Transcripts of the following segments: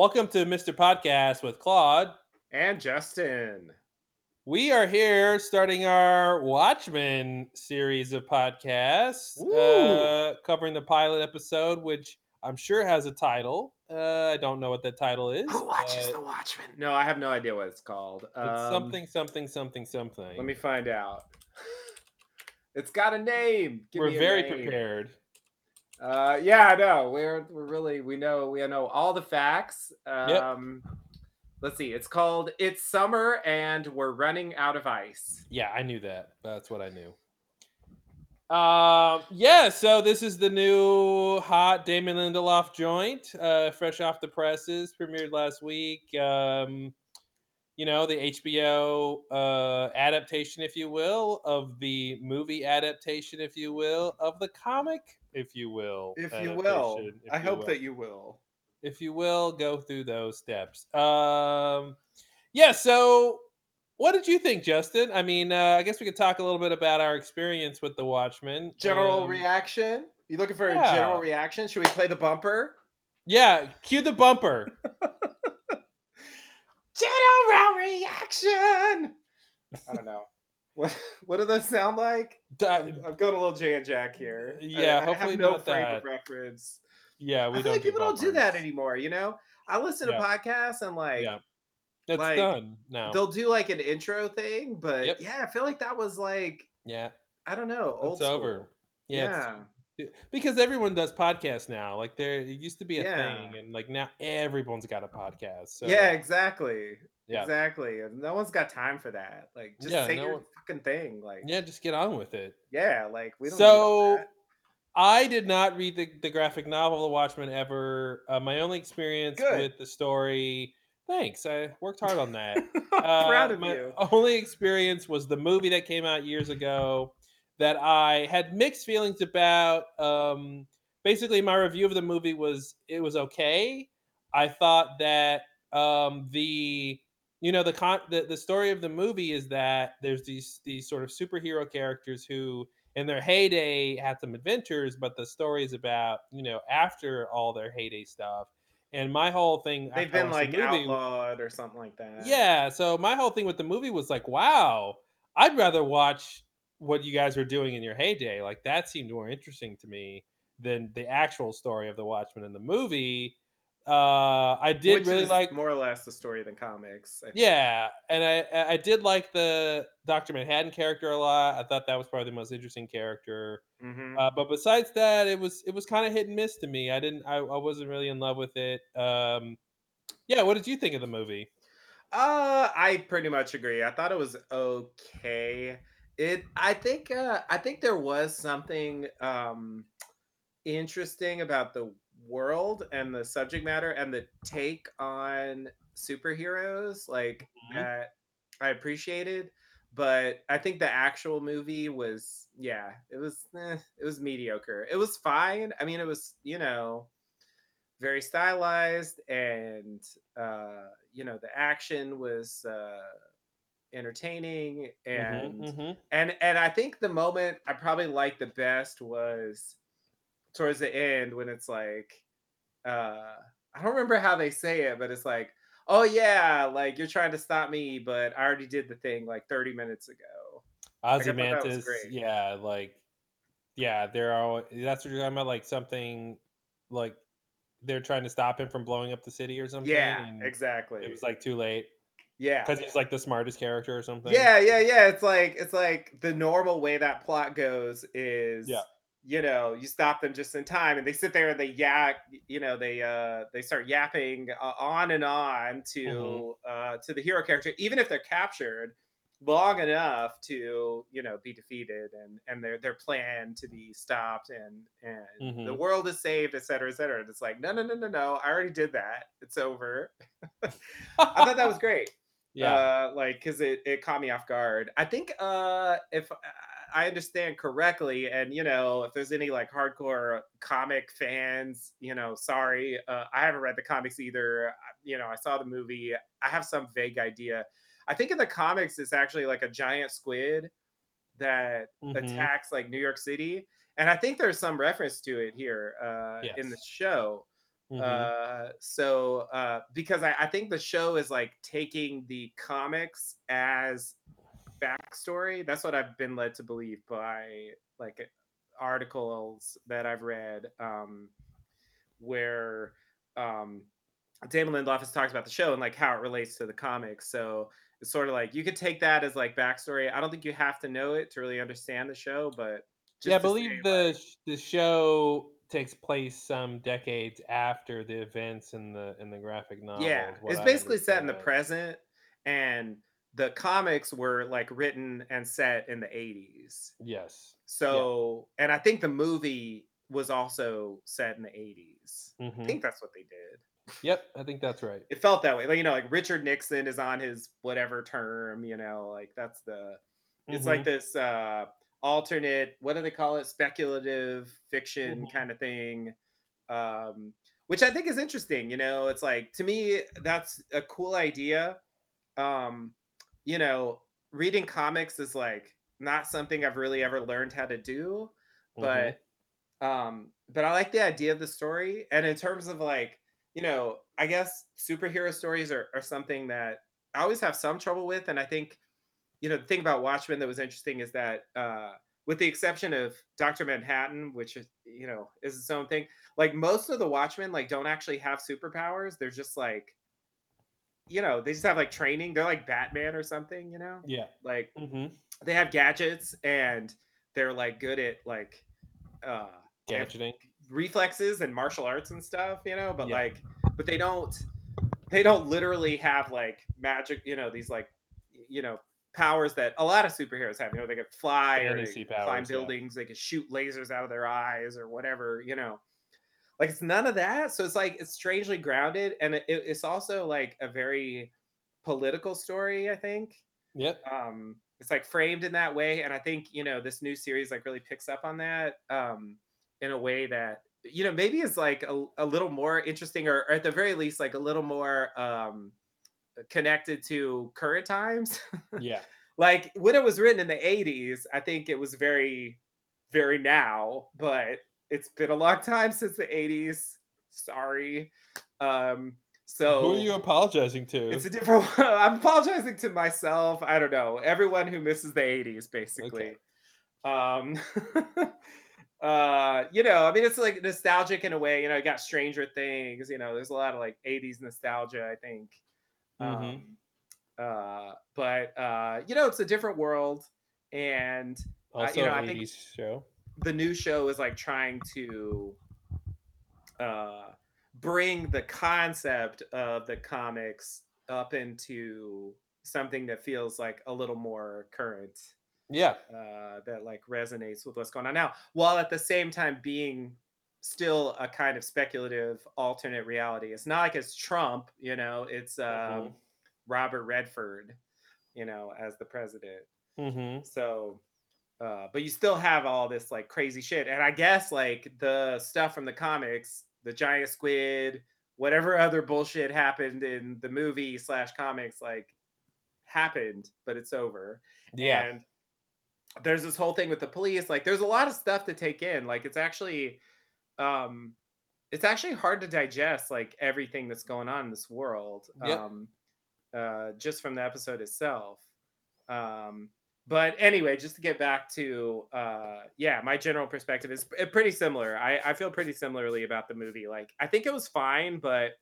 Welcome to Mr. Podcast with Claude. and Justin. We are here starting our Watchmen series of podcasts, uh, covering the pilot episode, which I'm sure has a title. Uh, I don't know what that title is. Who watches but The Watchmen? No, I have no idea what it's called. It's Um, something, something, something, something. Let me find out. it's got a name. Give We're me a very name. prepared. Uh, yeah, I know. We're we're really we know we know all the facts. Um, let's see. It's called "It's Summer and We're Running Out of Ice." Yeah, I knew that. That's what I knew. Um, yeah, so this is the new hot Damon Lindelof joint, uh, fresh off the presses, premiered last week. Um, you know, the HBO uh, adaptation, if you will, of the movie adaptation, if you will, of the comic, if you will. If you will, if I you hope will that you will. if you will, go through those steps. Um, yeah. So, what did you think, Justin? I mean, uh, I guess we could talk a little bit about our experience with the Watchmen. General Um, reaction. You looking for yeah. a general reaction? Should we play the bumper? Yeah. Cue the bumper. General reaction. I don't know. What what do those sound like? Da- I'm, going a little Jay and Jack here. Yeah, I, hopefully have no not frame that. of reference. yeah, we I feel don't. like people don't do that anymore. You know, I listen to podcasts and like Yeah. That's like, done now. they'll do like an intro thing, but Yep. yeah, I feel like that was like Yeah, I don't know, old it's school. over. Yeah, Yeah, because everyone does podcasts now. Like there, it used to be a Yeah. thing, and like now everyone's got a podcast. So yeah, exactly, yeah, exactly. And no one's got time for that. Like, just Yeah, say no your one- fucking thing. Like, yeah. Just get on with it. yeah, like we don't. So. I did not read the, the graphic novel The Watchmen ever. Uh, my only experience Good. with the story. Thanks, I worked hard on that. I'm proud Uh, of my you. only experience was the movie that came out years ago that I had mixed feelings about. Um, basically, my review of the movie was it was okay. I thought that um, the you know the con the, the story of the movie is that there's these these sort of superhero characters who in their heyday had some adventures but the story is about you know after all their heyday stuff and my whole thing They've been like the movie, outlawed or something like that. yeah so my whole thing with the movie was like wow i'd rather watch what you guys were doing in your heyday like that seemed more interesting to me than the actual story of the watchmen in the movie uh i did Which really like more or less the story than comics. Yeah, and I I- did like the Doctor Manhattan character a lot. I thought that was probably the most interesting character. Mhm. Uh, but besides that, it was it was kind of hit and miss to me. I didn't I, I wasn't really in love with it. Um, yeah, what did you think of the movie? Uh, I pretty much agree. I thought it was okay. It, I think, uh, I think there was something um interesting about the world and the subject matter and the take on superheroes. Like Mhm. that, I appreciated. But I think the actual movie was, yeah, it was, eh, it was mediocre. It was fine. I mean, it was, you know, very stylized and uh you know the action was uh entertaining and Mhm, mhm. and and i think the moment i probably liked the best was towards the end when it's like uh i don't remember how they say it but it's like oh yeah like you're trying to stop me but i already did the thing like 30 minutes ago Like, I thought that was Ozymandias, great. yeah, like yeah, there are. all That's what you're talking about, like something like they're trying to stop him from blowing up the city or something. yeah exactly It was like too late yeah because he's like the smartest character or something. Yeah, yeah, yeah. It's like it's like the normal way that plot goes is Yeah. you know, you stop them just in time and they sit there and they yak, you know, they uh they start yapping uh, on and on to Mm-hmm. uh to the hero character even if they're captured long enough to, you know, be defeated and and their their plan to be stopped and and the Mhm. world is saved, et cetera, et cetera. And it's like, no, no, no, no, no. I already did that. It's over. I thought that was great yeah. uh like because it it caught me off guard. I think uh if i understand correctly and you know if there's any like hardcore comic fans you know sorry uh, i haven't read the comics either. You know i saw the movie. I have some vague idea. I think in the comics it's actually like a giant squid that Mhm. attacks like new york city and i think there's some reference to it here uh in the show Mhm. Uh, so uh, because I, I think the show is like taking the comics as backstory. That's what I've been led to believe by like articles that I've read, um, where um, Damon Lindelof has talked about the show and like how it relates to the comics. So it's sort of like you could take that as like backstory. I don't think you have to know it to really understand the show, but yeah, I believe say, the like, the show takes place some decades after the events in the in the graphic novel. yeah, it's basically set in the present, and the comics were like written and set in the 80s. Yes. Yeah. So, and I think the movie was also set in the 80s. I hmm think that's what they did. Yep, I think that's right. It felt that way. Like, you know, like Richard Nixon is on his whatever term, you know, like that's the it's like Mhm, this uh alternate, what do they call it? Speculative fiction mhm. kind of thing. Um which I think is interesting, you know. It's like to me that's a cool idea. Um you know, reading comics is like not something I've really ever learned how to do, Mhm. but um, but I like the idea of the story. And in terms of like, you know, I guess superhero stories are, are something that I always have some trouble with. And I think, you know, the thing about Watchmen that was interesting is that uh with the exception of Dr. Manhattan, which is, you know, is its own thing, like most of the Watchmen like don't actually have superpowers. They're just like, you know, they just have like training. They're like Batman or something, you know? Yeah. Like mm-hmm. they have gadgets and they're like good at like uh Gadgeting. reflexes and martial arts and stuff, you know, but Yeah. like but they don't they don't literally have like magic, you know, these like you know, powers that a lot of superheroes have. You know, they can fly or climb powers, yeah. buildings, they can shoot lasers out of their eyes or whatever, you know. Like it's none of that. So it's like it's strangely grounded and it, it's also like a very political story, I think Yep. um it's like framed in that way and i think you know this new series like really picks up on that um in a way that you know maybe is like a, a little more interesting or, or at the very least like a little more um connected to current times Yeah. like when it was written in the 80s i think it was very very now but it's been a long time since the 80s sorry um so Who are you apologizing to? it's a different one. I'm apologizing to myself. I don't know. Everyone who misses the 80s, basically. Um uh, you know, I mean it's like nostalgic in a way. You know, you got Stranger Things, you know, there's a lot of like 80s nostalgia, I think. Mhm. Um uh but uh you know, it's a different world and uh, Also you know, I think show. the new show is like trying to uh bring the concept of the comics up into something that feels like a little more current Yeah. uh that like resonates with what's going on now while at the same time being still a kind of speculative alternate reality it's not like it's trump you know it's um Mhm. robert redford you know as the president Mhm. so, uh, but you still have all this like crazy shit. And I guess like the stuff from the comics, the giant squid, whatever other bullshit happened in the movie slash comics, like happened, but it's over. Yeah. And there's this whole thing with the police. Like there's a lot of stuff to take in. Like it's actually um it's actually hard to digest like everything that's going on in this world. Yep. Um uh just from the episode itself. Um but anyway, just to get back to uh yeah, my general perspective is pretty similar. I, I feel pretty similarly about the movie. Like I think it was fine, but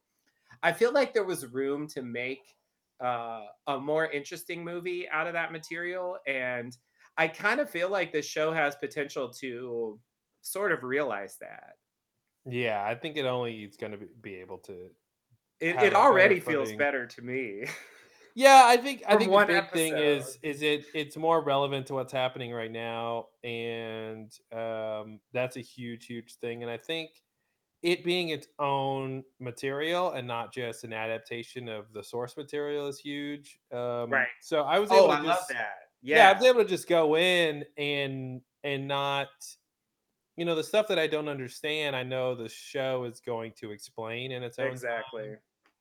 I feel like there was room to make uh, a more interesting movie out of that material. And I kind of feel like this show has potential to sort of realize that. Yeah, I think it only is going to be able to It, it already feels better to me. Yeah, I think I think the big thing is is it it's more relevant to what's happening right now, and um, that's a huge huge thing. And I think it being its own material and not just an adaptation of the source material is huge. Um, right. so I was able Oh, able I to love that. yeah, I Yeah, was able to just go in and and not you know the stuff that I don't understand. I know the show is going to explain in its own exactly. time,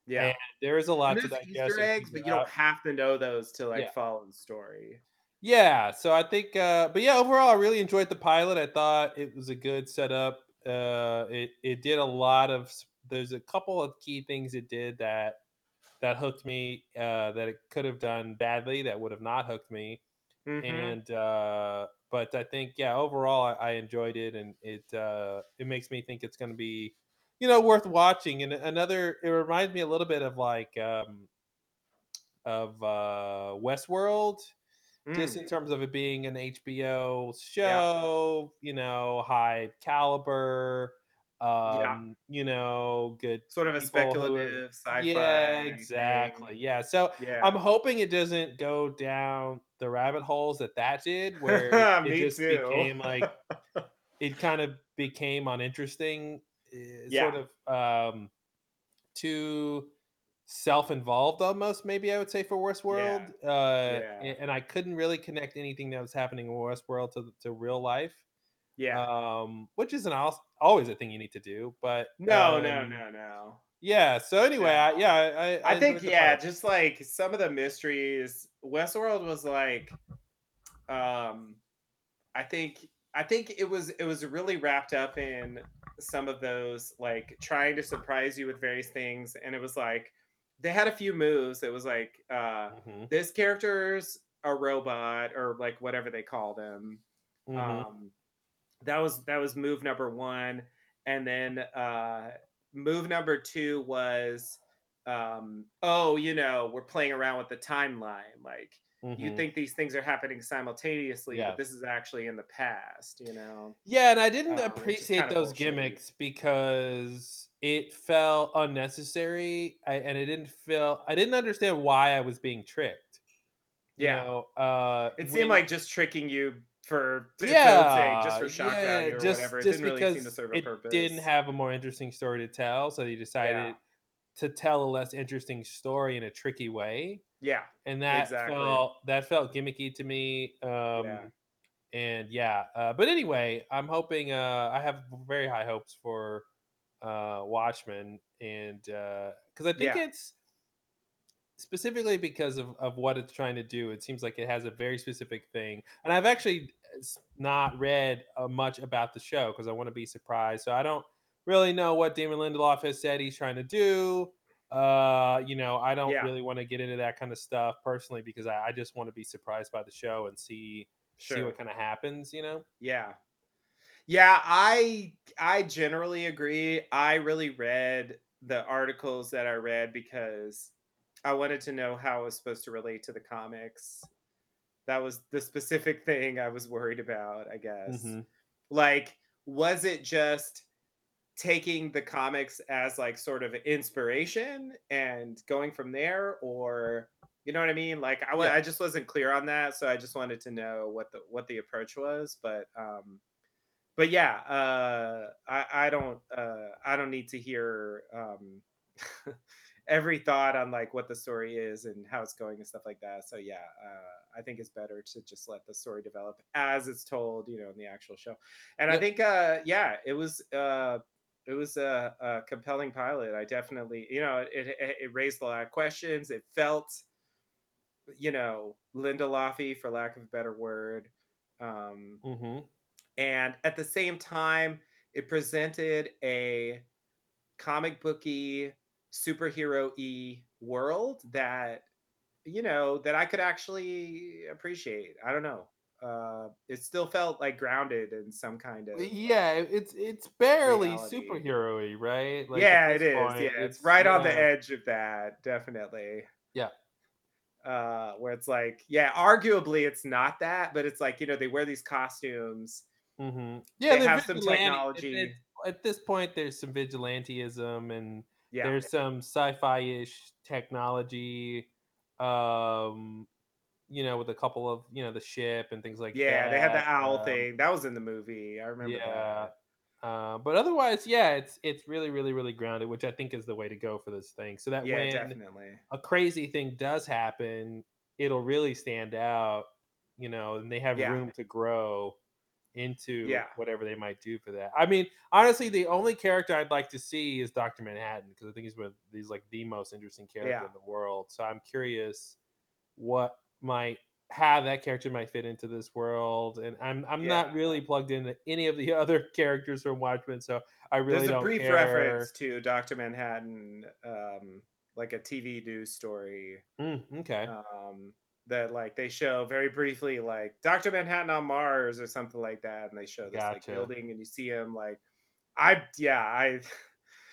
Yeah. and there is a lot to digest Easter eggs, but you don't have to know those to Yeah. like follow the story. Yeah, so I think, uh, but yeah, overall, I really enjoyed the pilot. I thought it was a good setup. Uh, it it did a lot of there's a couple of key things it did that that hooked me uh, that it could have done badly that would have not hooked me. Mhm. And uh, but I think yeah, overall I, I enjoyed it, and it uh, it makes me think it's going to be you know worth watching. And another, it reminds me a little bit of like um, of uh, Westworld just Mm, in terms of it being an HBO show, you know, high caliber, yeah. um, you know, good Sort of a who speculative yeah, sci-fi thing. exactly. Yeah. So yeah. I'm hoping it doesn't go down the rabbit holes that that did, where it, just too. became like it kind of became uninteresting, eh, Yeah. sort of um too self-involved almost maybe I would say for Yeah. Westworld. Uh Yeah. and I couldn't really connect anything that was happening in Westworld to to real life. Yeah. Um which isn't al- always a thing you need to do, but No, no, um no, no. Yeah, so anyway, I, yeah, I I I think yeah, pilot. just like some of the mysteries, Westworld was like um I think I think it was it was really wrapped up in some of those like trying to surprise you with various things and it was like they had a few moves. It was like uh Mhm. this character's a robot or like whatever they called him. Mhm. Um that was that was move number 1 and then uh move number 2 was um oh, you know, we're playing around with the timeline like you Mhm. think these things are happening simultaneously, but this is actually in the past, you know? Yeah, and I didn't Um, appreciate those gimmicks because it felt unnecessary, I, and it didn't feel. I didn't understand why I was being tricked. You Yeah. know, uh, It seemed when like just tricking you for sake, just for shock yeah, value or whatever. just It just didn't really seem to because serve a it didn't have a more interesting story to tell, so they Yeah. decided to tell a less interesting story in a tricky way, Yeah. and that Exactly. felt that felt gimmicky to me. Yeah. Um, and yeah, uh, but anyway, I'm hoping. Uh, I have very high hopes for uh, Watchmen, and because I think Yeah. it's specifically because of, of what it's trying to do. It seems like it has a very specific thing, and I've actually not read uh, much about the show because I want to be surprised. So I don't really know what Damon Lindelof has said he's trying to do. Uh, you know, I don't Yeah. really want to get into that kind of stuff personally because I, I just want to be surprised by the show and see see what kind of happens. You know. Yeah. Yeah, I I generally agree. I really read the articles that I read because I wanted to know how it was supposed to relate to the comics. That was the specific thing I was worried about, I guess. hmm Like, was it just taking the comics as like sort of inspiration and going from there or you know what I mean? Like I Yeah. I just wasn't clear on that, so I just wanted to know what the what the approach was, but um but yeah, uh, I I don't uh, I don't need to hear um, every thought on like what the story is and how it's going and stuff like that. So yeah, uh, I think it's better to just let the story develop as it's told, you know, in the actual show. And I think uh, yeah, it was uh, it was a, a compelling pilot. I definitely, you know, it, it it raised a lot of questions. It felt, you know, Lindelofy, for lack of a better word. Um, mm-hmm. and at the same time it presented a comic booky superhero y world that you know that i could actually appreciate i don't know uh it still felt like grounded in some kind of Yeah, it's it's barely superhero-y, right? Like yeah it is yeah it's it's right on the edge of that definitely yeah. uh where it's like yeah arguably it's not that but it's like you know they wear these costumes hmm Yeah, they the have some vigilante. At, at, technology at this point, there's some vigilanteism and yeah there's some sci-fi-ish technology. Um, you know, with a couple of you know the ship and things like that. Yeah, they had the owl Um, thing. That was in the movie. I remember yeah. that. Uh, but otherwise, yeah, it's it's really, really, really grounded, which I think is the way to go for this thing. So that Yeah, when definitely. a crazy thing does happen, it'll really stand out, you know, and they have Yeah, room to grow into yeah, whatever they might do for that. I mean, honestly, the only character I'd like to see is Dr. Manhattan because I think he's one of he's like the most interesting character yeah, in the world. So I'm curious what might how that character might fit into this world, and I'm I'm not really plugged into any of the other characters from Watchmen, so I really There's a don't brief care. reference to Dr. Manhattan, um, like a TV news story Mm, okay, um, that like they show very briefly like Dr. Manhattan on Mars or something like that, and they show this like building and you see him like I yeah I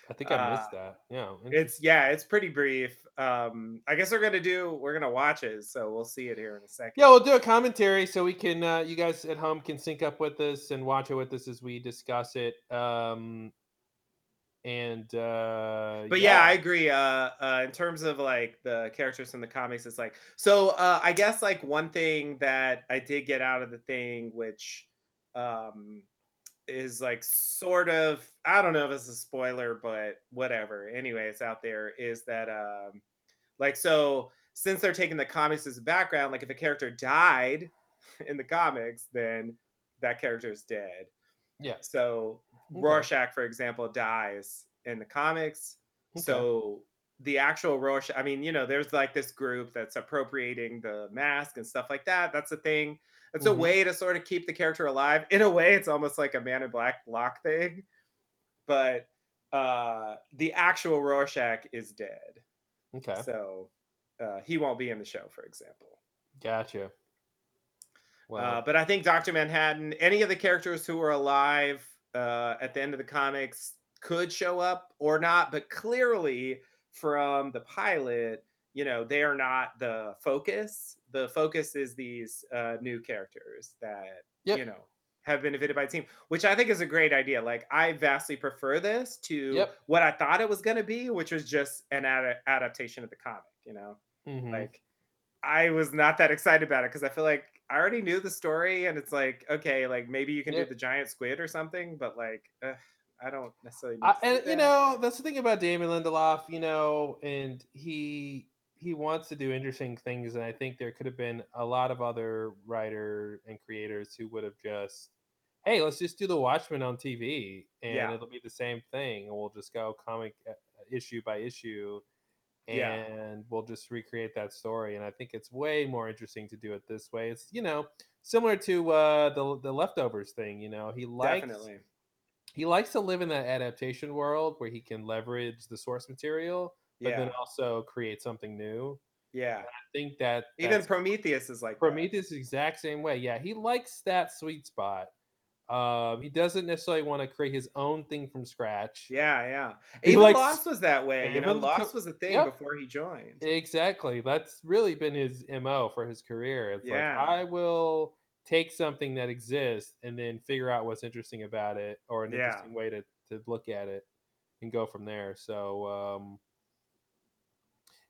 I think I uh missed that. Yeah, it's yeah it's pretty brief. Um, I guess we're gonna do we're gonna watch it, so we'll see it here in a second. Yeah, we'll do a commentary so we can uh, you guys at home can sync up with us and watch it with us as we discuss it. Um, and uh, But yeah, I agree. Uh, uh, in terms of like the characters from the comics, it's like so. Uh, I guess like one thing that I did get out of the thing, which um, is like sort of I don't know if it's a spoiler, but whatever. Anyway, it's out there. Is that um, like so? Since they're taking the comics as a background, like if a character died in the comics, then that character is dead. yeah, So okay, Rorschach, for example, dies in the comics. okay, So the actual Rorschach, I mean, you know, there's like this group that's appropriating the mask and stuff like that. That's a thing. It's a hmm way to sort of keep the character alive. In a way, it's almost like a Man in Black block thing, but uh the actual Rorschach is dead. okay, So uh he won't be in the show, for example. gotcha. Uh, Well, but I think Dr. Manhattan, any of the characters who are alive uh, at the end of the comics could show up or not, but clearly from the pilot, you know, they are not the focus. The focus is these uh, new characters that, you know, have been invented by the team, which I think is a great idea. Like, I vastly prefer this to yep, what I thought it was going to be, which was just an ad- adaptation of the comic, you know? hmm Like, I was not that excited about it because I feel like I already knew the story, and it's like, okay, like maybe you can do the giant squid or something, but like, I don't necessarily need I, and you know that's the thing about Damon Lindelof, you know, and he he wants to do interesting things, and I think there could have been a lot of other writer and creators who would have just, hey, let's just do the Watchmen on TV, and Yeah, it'll be the same thing, and we'll just go comic uh, issue by issue, yeah, and we'll just recreate that story. And I think it's way more interesting to do it this way. It's you know similar to uh, the the leftovers thing. You know, he likes definitely. he likes to live in that adaptation world where he can leverage the source material, but then also create something new. yeah. I think that Even Prometheus is like that. Prometheus the exact same way. Yeah, he likes that sweet spot. Um, he doesn't necessarily want to create his own thing from scratch. Yeah, yeah. He Even likes Lost was that way. You know, Lost was a thing yep, before he joined. exactly. That's really been his MO for his career. It's like Yeah, I will take something that exists and then figure out what's interesting about it or an yeah, interesting way to to look at it and go from there. So um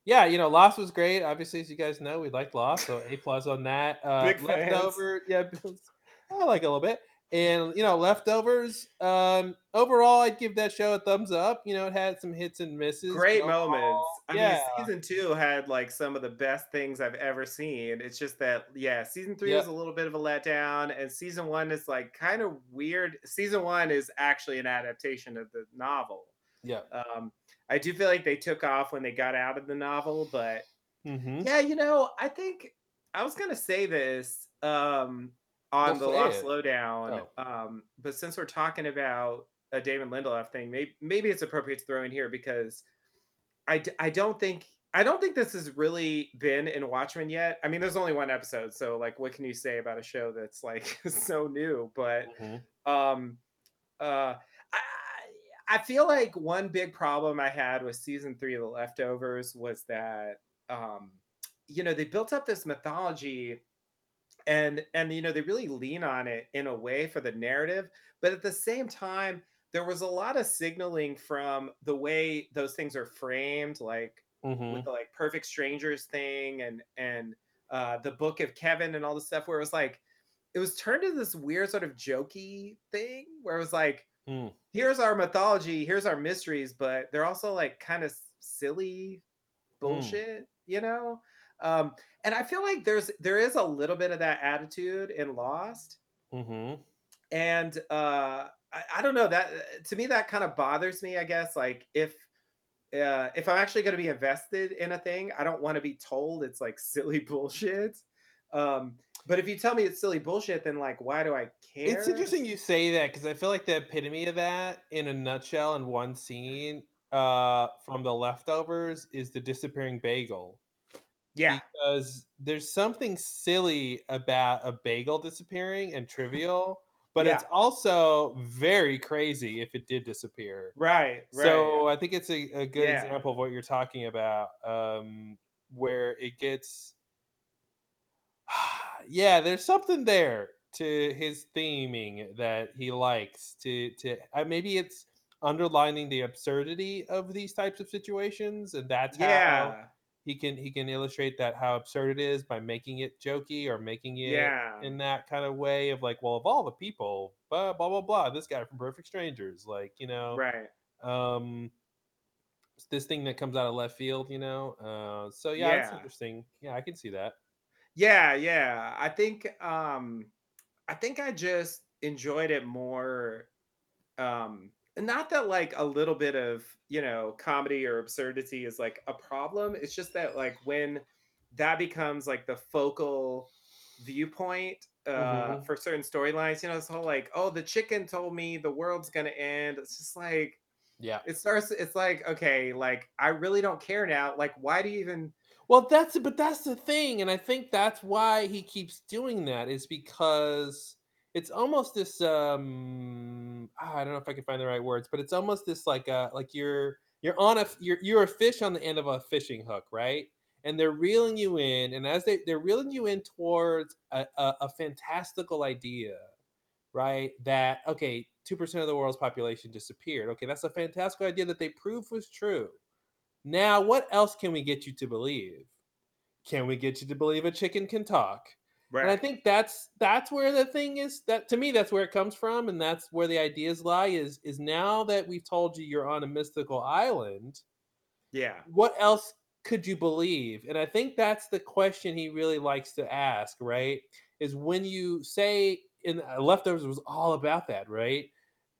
yeah, you know, Lost was great. Obviously, as you guys know, we liked Lost, so A plus on that. Uh big fans. yeah, I like a little bit. And you know, leftovers. Um, overall, I'd give that show a thumbs up. You know, it had some hits and misses, Great moments. overall, I mean, yeah, season 2 had, like, some of the best things I've ever seen. It's just that, yeah, season 3 was a little bit of a letdown, and season 1 is, like, kinda weird. Season 1 is actually an adaptation of the novel. yeah Um, I do feel like they took off when they got out of the novel, but Mm-hmm. yeah, you know, I think I was gonna say this, um, Well, on the Lost it. Lowdown, Oh, um, but since we're talking about a Damon Lindelof thing, maybe maybe it's appropriate to throw in here because I d- I don't think I don't think this has really been in Watchmen yet. I mean, there's only one episode, so like, what can you say about a show that's like so new? But mm-hmm. um, uh, I I feel like one big problem I had with season three of The Leftovers was that um, you know, they built up this mythology and and you know they really lean on it in a way for the narrative but at the same time there was a lot of signaling from the way those things are framed like with Mm-hmm. the like perfect strangers thing and and uh the book of kevin and all this stuff where it was like it was turned into this weird sort of jokey thing where it was like Mm, here's our mythology here's our mysteries but they're also like kind of silly mm, bullshit, you know? Um, and I feel like there's there is a little bit of that attitude in Lost. mm-hmm. And uh I, I don't know that to me that kind of bothers me, I guess. Like if uh if I'm actually gonna be invested in a thing, I don't want to be told it's like silly bullshit. Um, but if you tell me it's silly bullshit, then like, why do I care? It's interesting you say that because I feel like the epitome of that in a nutshell in one scene uh from the leftovers is the disappearing bagel. Yeah, Because there's something silly about a bagel disappearing and trivial, but yeah, it's also very crazy if it did disappear. right, right. So I think it's a, a good Yeah, example of what you're talking about, um, where it gets, yeah, there's something there to his theming that he likes to to uh, maybe it's underlining the absurdity of these types of situations, and that's how yeah, he can he can illustrate that how absurd it is by making it jokey or making it yeah, in that kind of way of like, well, of all the people, blah blah blah blah, this guy from Perfect Strangers, like you know, right. um, this thing that comes out of left field, you know. Uh, so yeah, it's Yeah, interesting. Yeah, I can see that. yeah, yeah. I think, um, I think I just enjoyed it more um not that like a little bit of you know comedy or absurdity is like a problem it's just that like when that becomes like the focal viewpoint uh hmm for certain storylines you know this whole like oh the chicken told me the world's gonna end it's just like Yeah. it starts it's like okay like i really don't care now like why do you even Well, that's but that's the thing, and I think that's why he keeps doing that is because it's almost this um ah, I don't know if I can find the right words, but it's almost this like uh like you're you're on a you're you're a fish on the end of a fishing hook, right? And they're reeling you in, and as they they're reeling you in towards a, a, a fantastical idea, right? That okay, two percent of the world's population disappeared. Okay, that's a fantastical idea that they proved was true. Now, what else can we get you to believe? Can we get you to believe a chicken can talk? And I think that's that's where the thing is that to me that's where it comes from and that's where the ideas lie is is now that we've told you you're on a mystical island, yeah what else could you believe? And I think that's the question he really likes to ask, right? Is when you say in uh, leftovers was all about that, right?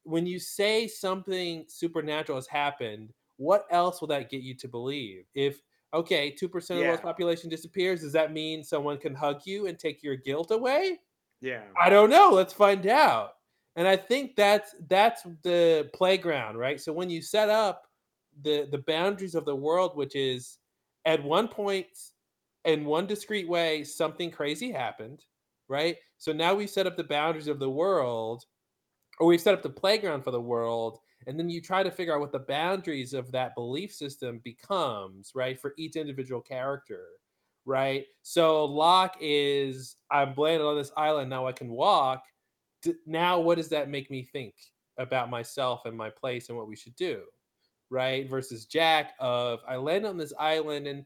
when you say something supernatural has happened, what else will that get you to believe? If okay, 2% of the world's population disappears, does that mean someone can hug you and take your guilt away? yeah I don't know. Let's find out. And I think that's that's the playground, right? So when you set up the the boundaries of the world, which is at one point in one discrete way, something crazy happened, right? So now we've set up the boundaries of the world or we've set up the playground for the world and then you try to figure out what the boundaries of that belief system becomes right for each individual character right? So locke is i'm landed on this island now i can walk. Now what does that make me think about myself and my place and what we should do right? Versus jack of i land on this island and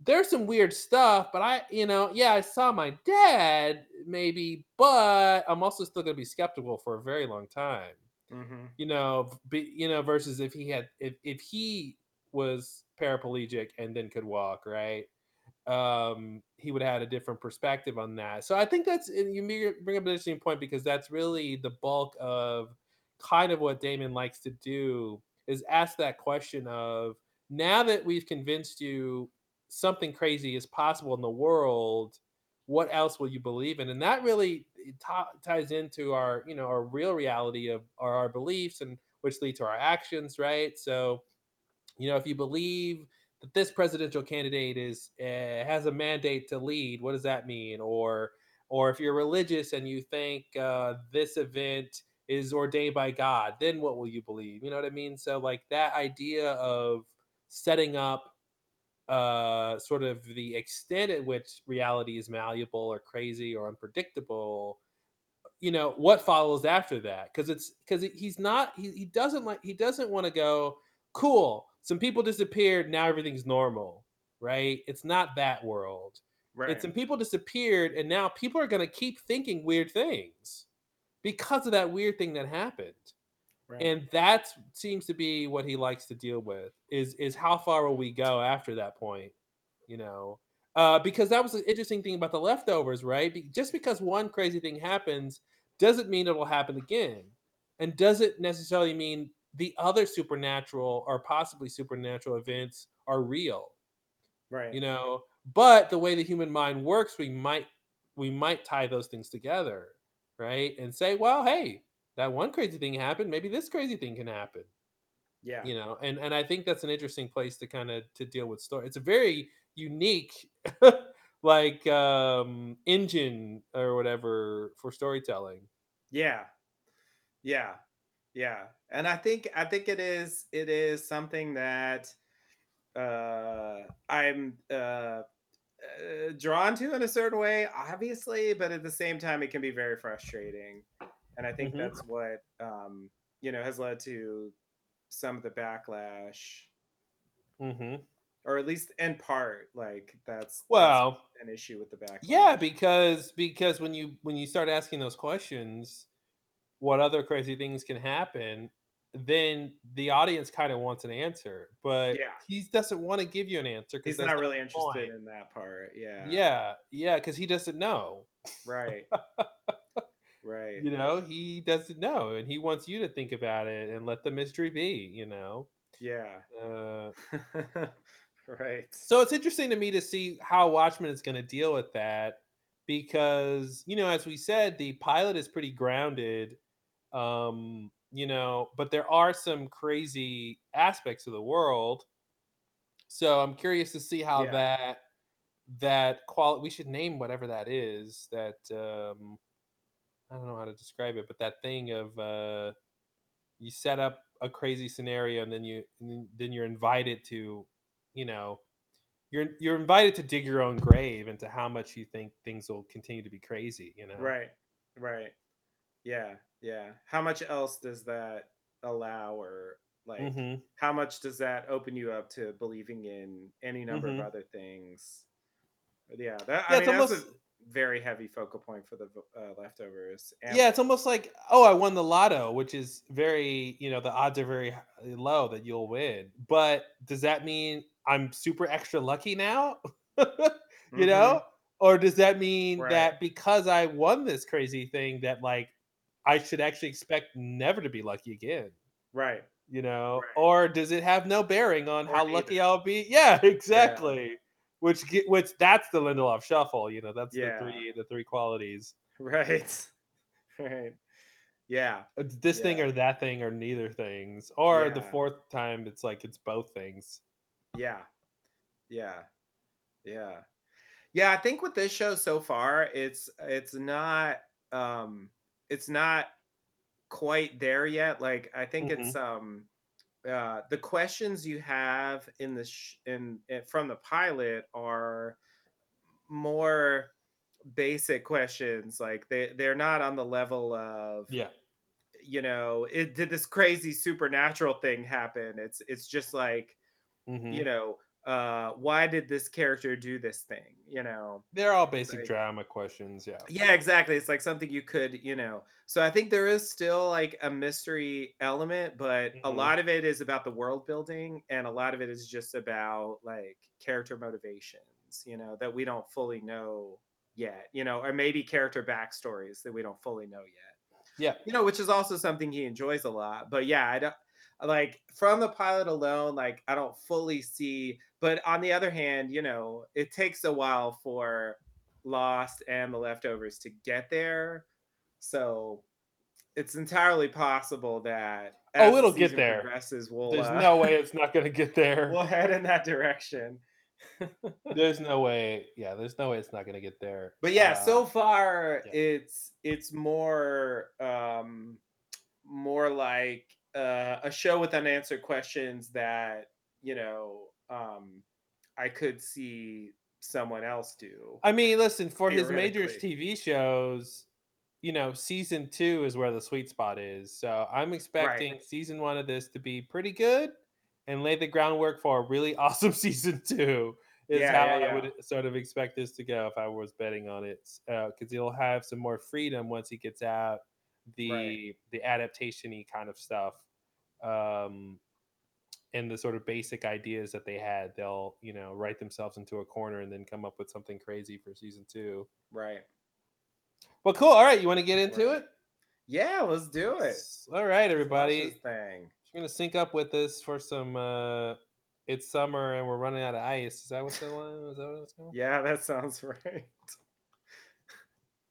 there's some weird stuff, but I, you know, yeah, I saw my dad maybe, but I'm also still going to be skeptical for a very long time. Hmm You know, be, you know, versus if he had, if if he was paraplegic and then could walk, right? Um, he would have had a different perspective on that. So I think that's you bring up an interesting point because that's really the bulk of kind of what Damon likes to do is ask that question of now that we've convinced you something crazy is possible in the world, what else will you believe in? And that really ti- ties into our, you know, our real reality of our, our beliefs and which lead to our actions, right? So, you know, if you believe that this presidential candidate is uh, has a mandate to lead, what does that mean? Or, or if you're religious and you think uh, this event is ordained by God, then what will you believe? You know what I mean? So, like that idea of setting up uh, sort of the extent at which reality is malleable or crazy or unpredictable you know what follows after that? Because it's because he's not he, he doesn't like he doesn't want to go cool some people disappeared now everything's normal right? It's not that world. It's right. some people disappeared and now people are going to keep thinking weird things because of that weird thing that happened right. And that seems to be what he likes to deal with is is how far will we go after that point you know? Uh because that was the interesting thing about the leftovers right? Be- just because one crazy thing happens doesn't mean it'll happen again. And doesn't necessarily mean the other supernatural or possibly supernatural events are real right. you know? But the way the human mind works we might we might tie those things together, right? And say, well, hey, that one crazy thing happened. Maybe this crazy thing can happen. Yeah. You know, and and I think that's an interesting place to kind of to deal with story. It's a very unique like um engine or whatever for storytelling. Yeah. Yeah. Yeah. And I think I think it is it is something that uh I'm uh, uh drawn to in a certain way, obviously, but at the same time it can be very frustrating. And I think hmm that's what um you know has led to some of the backlash hmm or at least in part like that's that's Well, an issue with the backlash. yeah, because because when you when you start asking those questions, what other crazy things can happen, then the audience kind of wants an answer, but Yeah. he doesn't want to give you an answer because He's not not really interested point. in that part. Yeah. Yeah, yeah, because he doesn't know. Right. Right. You know, he doesn't know, and he wants you to think about it and let the mystery be. You know, Yeah. uh, right. so it's interesting to me to see how Watchmen is going to deal with that because you know, as we said, the pilot is pretty grounded. Um, you know, but there are some crazy aspects of the world. So I'm curious to see how Yeah. that that quality we should name whatever that is that um I don't know how to describe it, but that thing of uh you set up a crazy scenario and then you and then you're invited to, you know, you're you're invited to dig your own grave into how much you think things will continue to be crazy, you know. Right. Right. Yeah. Yeah. How much else does that allow or like Mhm. how much does that open you up to believing in any number of Mhm. other things? Yeah, that I mean it's that's a almost very heavy focal point for the uh, leftovers. And yeah, it's almost like, oh, I won the lotto, which is very, you know, the odds are very low that you'll win. But does that mean I'm super extra lucky now? you hmm know? Or does that mean right. that because I won this crazy thing that like I should actually expect never to be lucky again? Right. You know? Right. Or does it have no bearing on Or how neither. lucky I'll be? Yeah, Yeah. Which which that's the Lindelof shuffle, you know, that's the three the three qualities. Right. Right. Yeah. It's this thing or that thing or neither things. Or the fourth time it's like it's both things. Yeah. Yeah. Yeah. Yeah, I think with this show so far, it's it's not um it's not quite there yet. Like I think it's Mhm. um uh the questions you have in the sh- in, in from the pilot are more basic questions like they they're not on the level of Yeah. you know it did this crazy supernatural thing happen it's it's just like you Mhm. know uh why did this character do this thing you know They're all basic like drama questions, yeah. yeah exactly it's like something you could you know so i think there is still like a mystery element but a Mhm. lot of it is about the world building and a lot of it is just about like character motivations you know that we don't fully know yet you know or maybe character backstories that we don't fully know yet Yeah. you know, which is also something he enjoys a lot. But yeah, I don't like from the pilot alone, like I don't fully see. But on the other hand, you know, it takes a while for Lost and the leftovers to get there. So it's entirely possible that Oh, as the it'll get there. progresses, we'll There's uh no way it's not gonna get there. we'll head in that direction. There's no way. Yeah, there's no way it's not gonna get there. but yeah, Uh, so far yeah. it's it's more um more like uh, a show with unanswered questions that you know um, I could see someone else do I mean, listen, for his major. TV shows, you know, season 2 is where the sweet spot is. So, I'm Right. expecting season 1 of this to be pretty good and lay the groundwork for a really awesome season 2 is Yeah, how yeah, I yeah. would sort of expect this to go if I was betting on it. Uh, cuz he'll have some more freedom once he gets out Right. the the adaptation-y kind of stuff. Um and the sort of basic ideas that they had, they'll, you know, write themselves into a corner and then come up with something crazy for season 2. Right. Well, cool. All right, you want to get into Right. it? Yeah, let's do it. All right, everybody. thing. You're gonna sync up with us for some. uh It's summer and we're running out of ice. Is that what's going on? Is that what it's going? Yeah, that sounds right.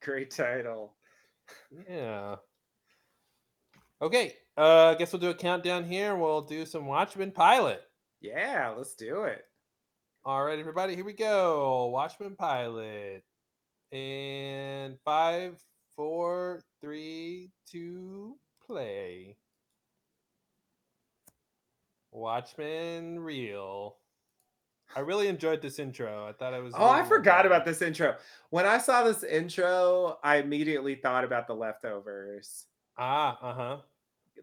Great title. Yeah. Okay. Uh, I guess we'll do a countdown here. We'll do some Watchmen pilot. Yeah, let's do it. All right, everybody, here we go. Watchmen pilot. And five, four, three, two, play. Watchmen real. I really enjoyed this intro. I thought it was. Oh, I forgot about this intro. When I saw this intro, I immediately thought about the leftovers. Ah, uh huh.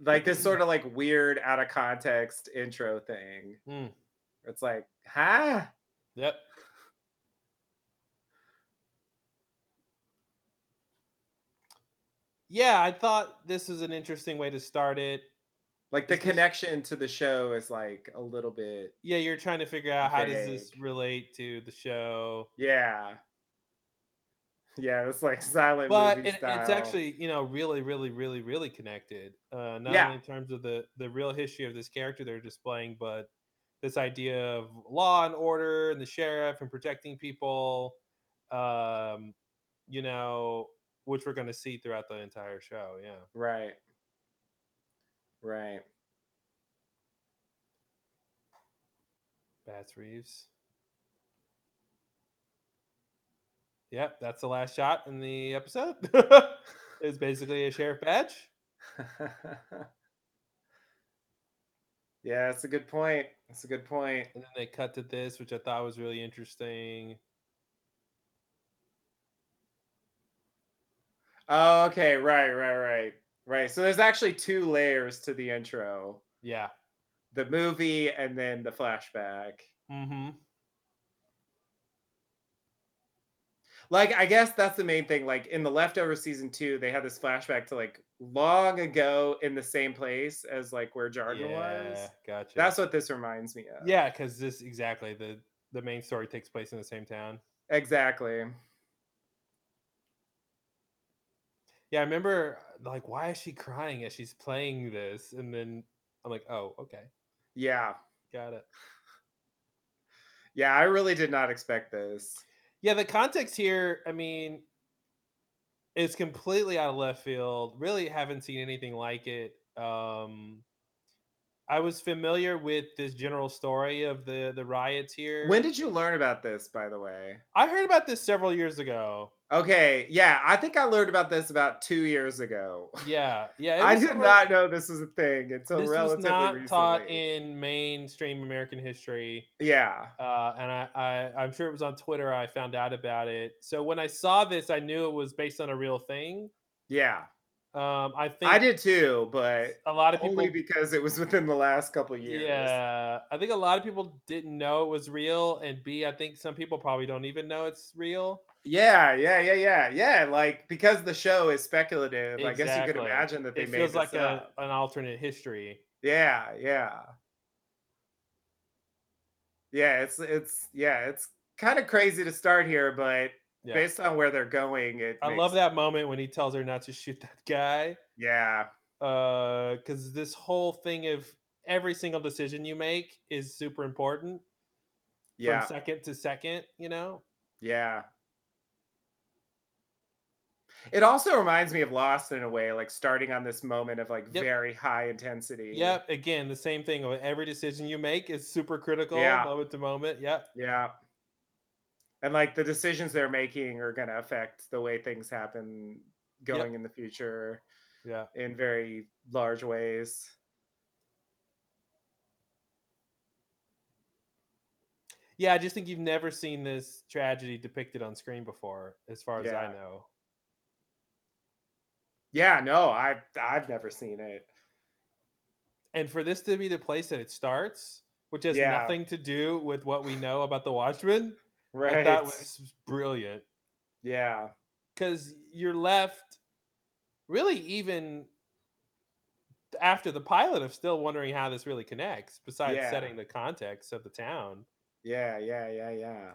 Like this sort of like weird out of context intro thing. Mm. It's like, huh? Yep. Yeah, I thought this was an interesting way to start it. Like the this- connection to the show is like a little bit, Yeah, you're trying to figure out how does this relate to the show. yeah. Yeah, it's like silent But movie it, style. it's actually, you know, really, really, really, really connected. Uh, not Yeah. only in terms of the the real history of this character they're displaying, but this idea of law and order and the sheriff and protecting people. Um, you know, which we're going to see throughout the entire show. Yeah. right. Right. Bass Reeves. Yep, that's the last shot in the episode. it's basically a sheriff badge. yeah, that's a good point. That's a good point. And then they cut to this, which I thought was really interesting. Oh, okay, right, right, right, right. So there's actually two layers to the intro: Yeah. the movie and then the flashback. Mm-hmm. Like, I guess that's the main thing. Like in the leftover season two, they had this flashback to like long ago in the same place as like where Jarden was. Yeah, gotcha. That's what this reminds me of. yeah, because this exactly the the main story takes place in the same town. exactly. Yeah, I remember uh, like why is she crying as she's playing this? And then I'm like, oh, okay, Yeah, got it. yeah. I really did not expect this. Yeah, the context here, I mean, it's completely out of left field. Really haven't seen anything like it. Um I was familiar with this general story of the the riots here. When did you learn about this, by the way? I heard about this several years ago. Okay, yeah, I think I learned about this about two years ago. Yeah, yeah. I did somewhere- not know this was a thing until This was relatively not recently. taught in mainstream American history, yeah, uh, and I, I I'm sure it was on Twitter. I found out about it. So when I saw this, I knew it was based on a real thing. yeah, Um, I think I did too, but a lot of people only because it was within the last couple years. Yeah, I think a lot of people didn't know it was real, and B, I think some people probably don't even know it's real. yeah, yeah, yeah, yeah, yeah. Like because the show is speculative, I guess you could imagine that they It made feels like a, an alternate history. Yeah, yeah, yeah. It's it's yeah, it's kind of crazy to start here, but Yeah, based on where they're going, it. I makes- love that moment when he tells her not to shoot that guy. Yeah, Uh, because this whole thing of every single decision you make is super important yeah, from second to second. You know. yeah. It also reminds me of Lost in a way, like starting on this moment of like Yep. very high intensity. Yep. Again, the same thing. of Every decision you make is super critical, Yeah. moment to moment. Yep. Yeah. And like the decisions they're making are going to affect the way things happen going in the future Yeah. in very large ways. Yeah, I just think you've never seen this tragedy depicted on screen before, as far as I know. Yeah, no, I've I've never seen it. And for this to be the place that it starts, which has Yeah. nothing to do with what we know about the Watchmen, Right. Thought was brilliant. yeah. Because you're left really even after the pilot of still wondering how this really connects, besides Yeah. setting the context of the town. Yeah, yeah, yeah, yeah.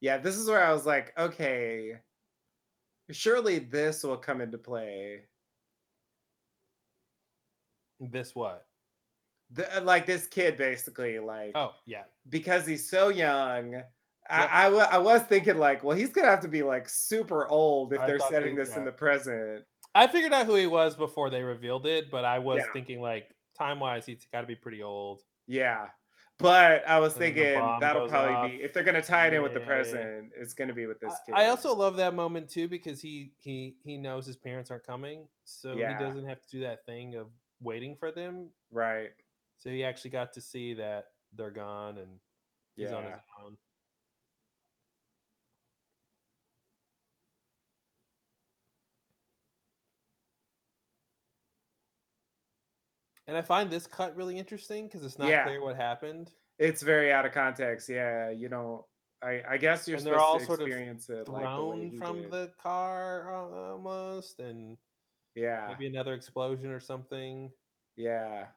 Yeah, this is where I was like, okay, surely this will come into play. This what? The, uh, like this kid basically, like Oh, yeah. because he's so young. I, Yep. I, was thinking like, well, he's gonna have to be like super old if I they're setting this in the present. I figured out who he was before they revealed it, but I was Yeah. thinking like time wise, he's got to be pretty old. Yeah. But I was And then the thinking that'll probably off. be if they're gonna tie it in with the Yeah. present, it's gonna be with this kid. I I also love that moment too because he he he knows his parents aren't coming, so Yeah. he doesn't have to do that thing of waiting for them. right. So he actually got to see that they're gone and he's on his Yeah. own. And I find this cut really interesting because it's not Yeah. clear what happened. It's very out of context. Yeah, you know, I I guess you're And they're supposed all to sort of experience it like Thrown he from did. the car almost, and Yeah, maybe another explosion or something. yeah.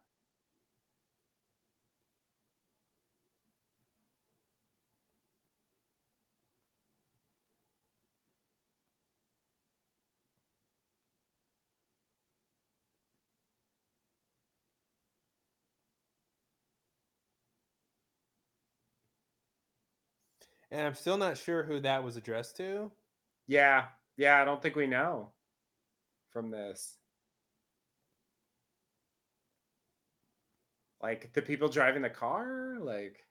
And I'm still not sure who that was addressed to. Yeah, yeah, I don't think we know from this. Like the people driving the car, like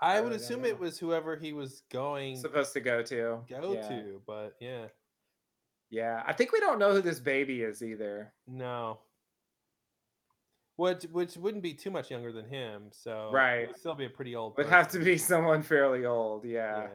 I I would assume know. it was whoever he was going supposed to go to. go yeah. to, but yeah, Yeah, I think we don't know who this baby is either. no. Which which wouldn't be too much younger than him, so it Right. would still be a pretty old. Would have to be someone fairly old. Yeah. Yeah.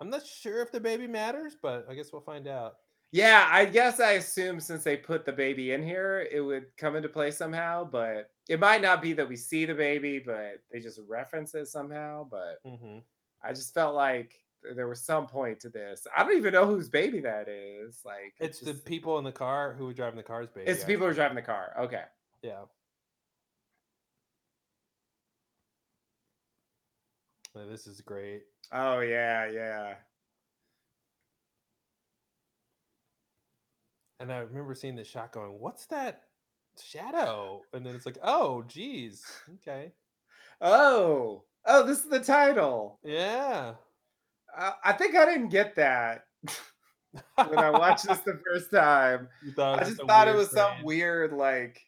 I'm not sure if the baby matters, but I guess we'll find out. Yeah, I guess I assume since they put the baby in here, it would come into play somehow, but it might not be that we see the baby, but they just reference it somehow. But hmm I just felt like there was some point to this. I don't even know whose baby that is. Like It's the just- people in the car who were driving the car's baby. it's the people who are driving the car. Okay. Yeah. This is great. Oh yeah, yeah. And I remember seeing the shot going, what's that shadow? And then it's like, oh, geez. Okay. Oh, oh, this is the title. Yeah. I, I think I didn't get that when I watched this the first time. I just thought it was some weird, like,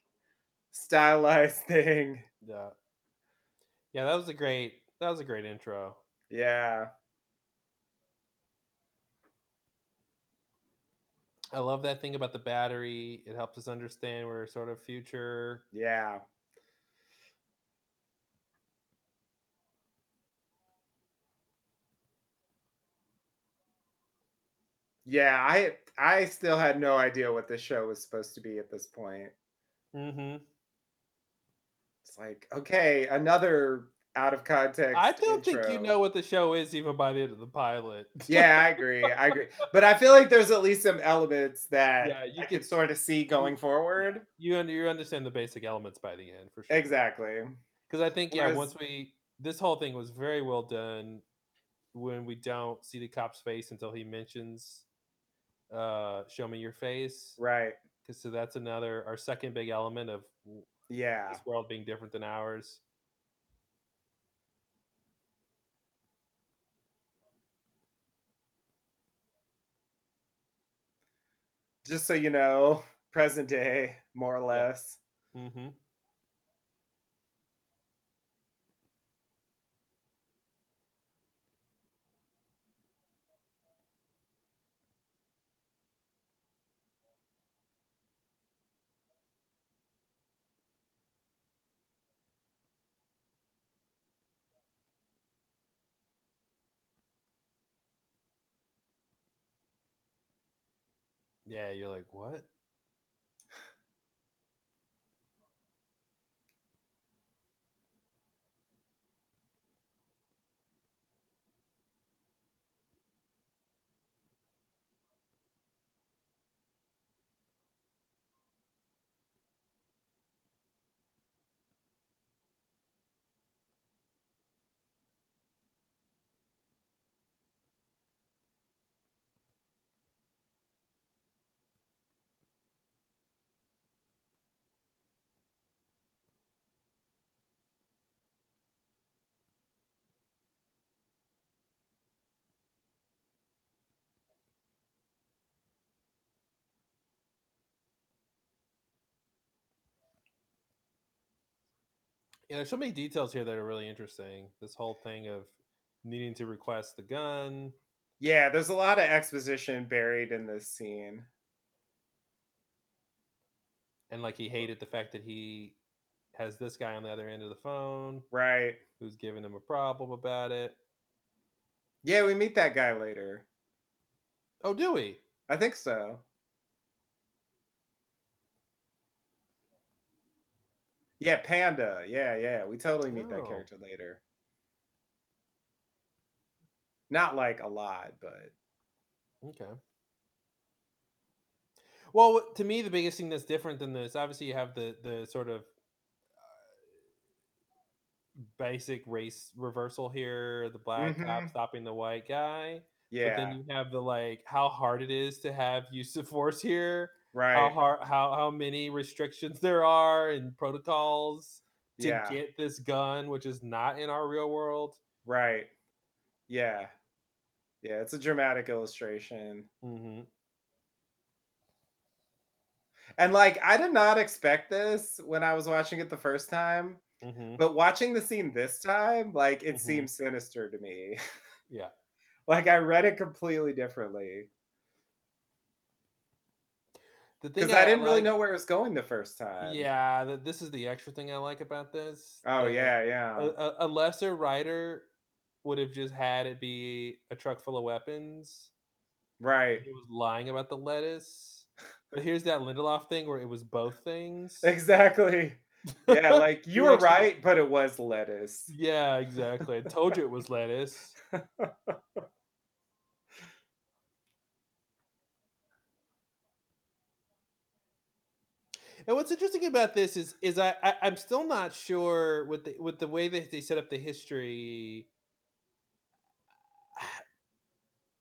stylized thing. Yeah. Yeah, that was a great that was a great intro. Yeah. I love that thing about the battery. It helps us understand we're sort of future. Yeah. Yeah, I I still had no idea what this show was supposed to be at this point. Mm-hmm. It's like, okay, another out of context. I don't think you know what the show is even by the end of the pilot. Yeah, I agree. I agree. But I feel like there's at least some elements that Yeah, you I can sort of see going forward. you under, you understand the basic elements by the end for sure. Exactly. Because I think yeah, Whereas- once we this whole thing was very well done when we don't see the cop's face until he mentions uh show me your face Right. because so that's another our second big element of Yeah. this world being different than ours Just so you know, present day, more or less. mm-hmm. Yeah you're like what Yeah, there's so many details here that are really interesting. This whole thing of needing to request the gun. Yeah, there's a lot of exposition buried in this scene. And like he hated the fact that he has this guy on the other end of the phone Right. who's giving him a problem about it. Yeah, we meet that guy later. Oh, do we? I think so. Yeah, Panda. Yeah, yeah. We totally meet that Oh. character later. Not like a lot, but Okay. Well, to me, the biggest thing that's different than this, obviously, you have the the sort of uh, basic race reversal here, the black cop Mhm. stopping the white guy. yeah But then you have the like how hard it is to have use of force here, how hard, how how many restrictions there are and protocols to Yeah, get this gun, which is not in our real world. right. Yeah. Yeah, it's a dramatic illustration. hmm And like I did not expect this when I was watching it the first time, hmm but watching the scene this time, like it Mhm. seems sinister to me. Yeah. like I read it completely differently because I didn't really know where it was going the first time. Yeah, th- this is the extra thing I like about this. Oh Uh, yeah, yeah. a, a, lesser writer would have just had it be a truck full of weapons. right. He was lying about the lettuce. But here's that Lindelof thing where it was both things. Exactly. Yeah, like You were right, but it was lettuce. yeah, exactly. I told you it was lettuce. And what's interesting about this is is I, I I'm still not sure with the with the way that they set up the history.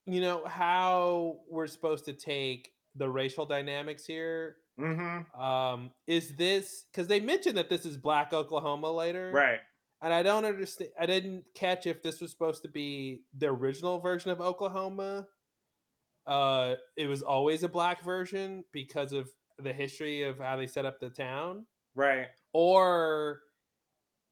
You know how we're supposed to take the racial dynamics here. hmm Um, is this because they mentioned that this is Black Oklahoma later, Right. And I don't understand. I didn't catch if this was supposed to be the original version of Oklahoma. Uh, it was always a black version because of the history of how they set up the town, Right. or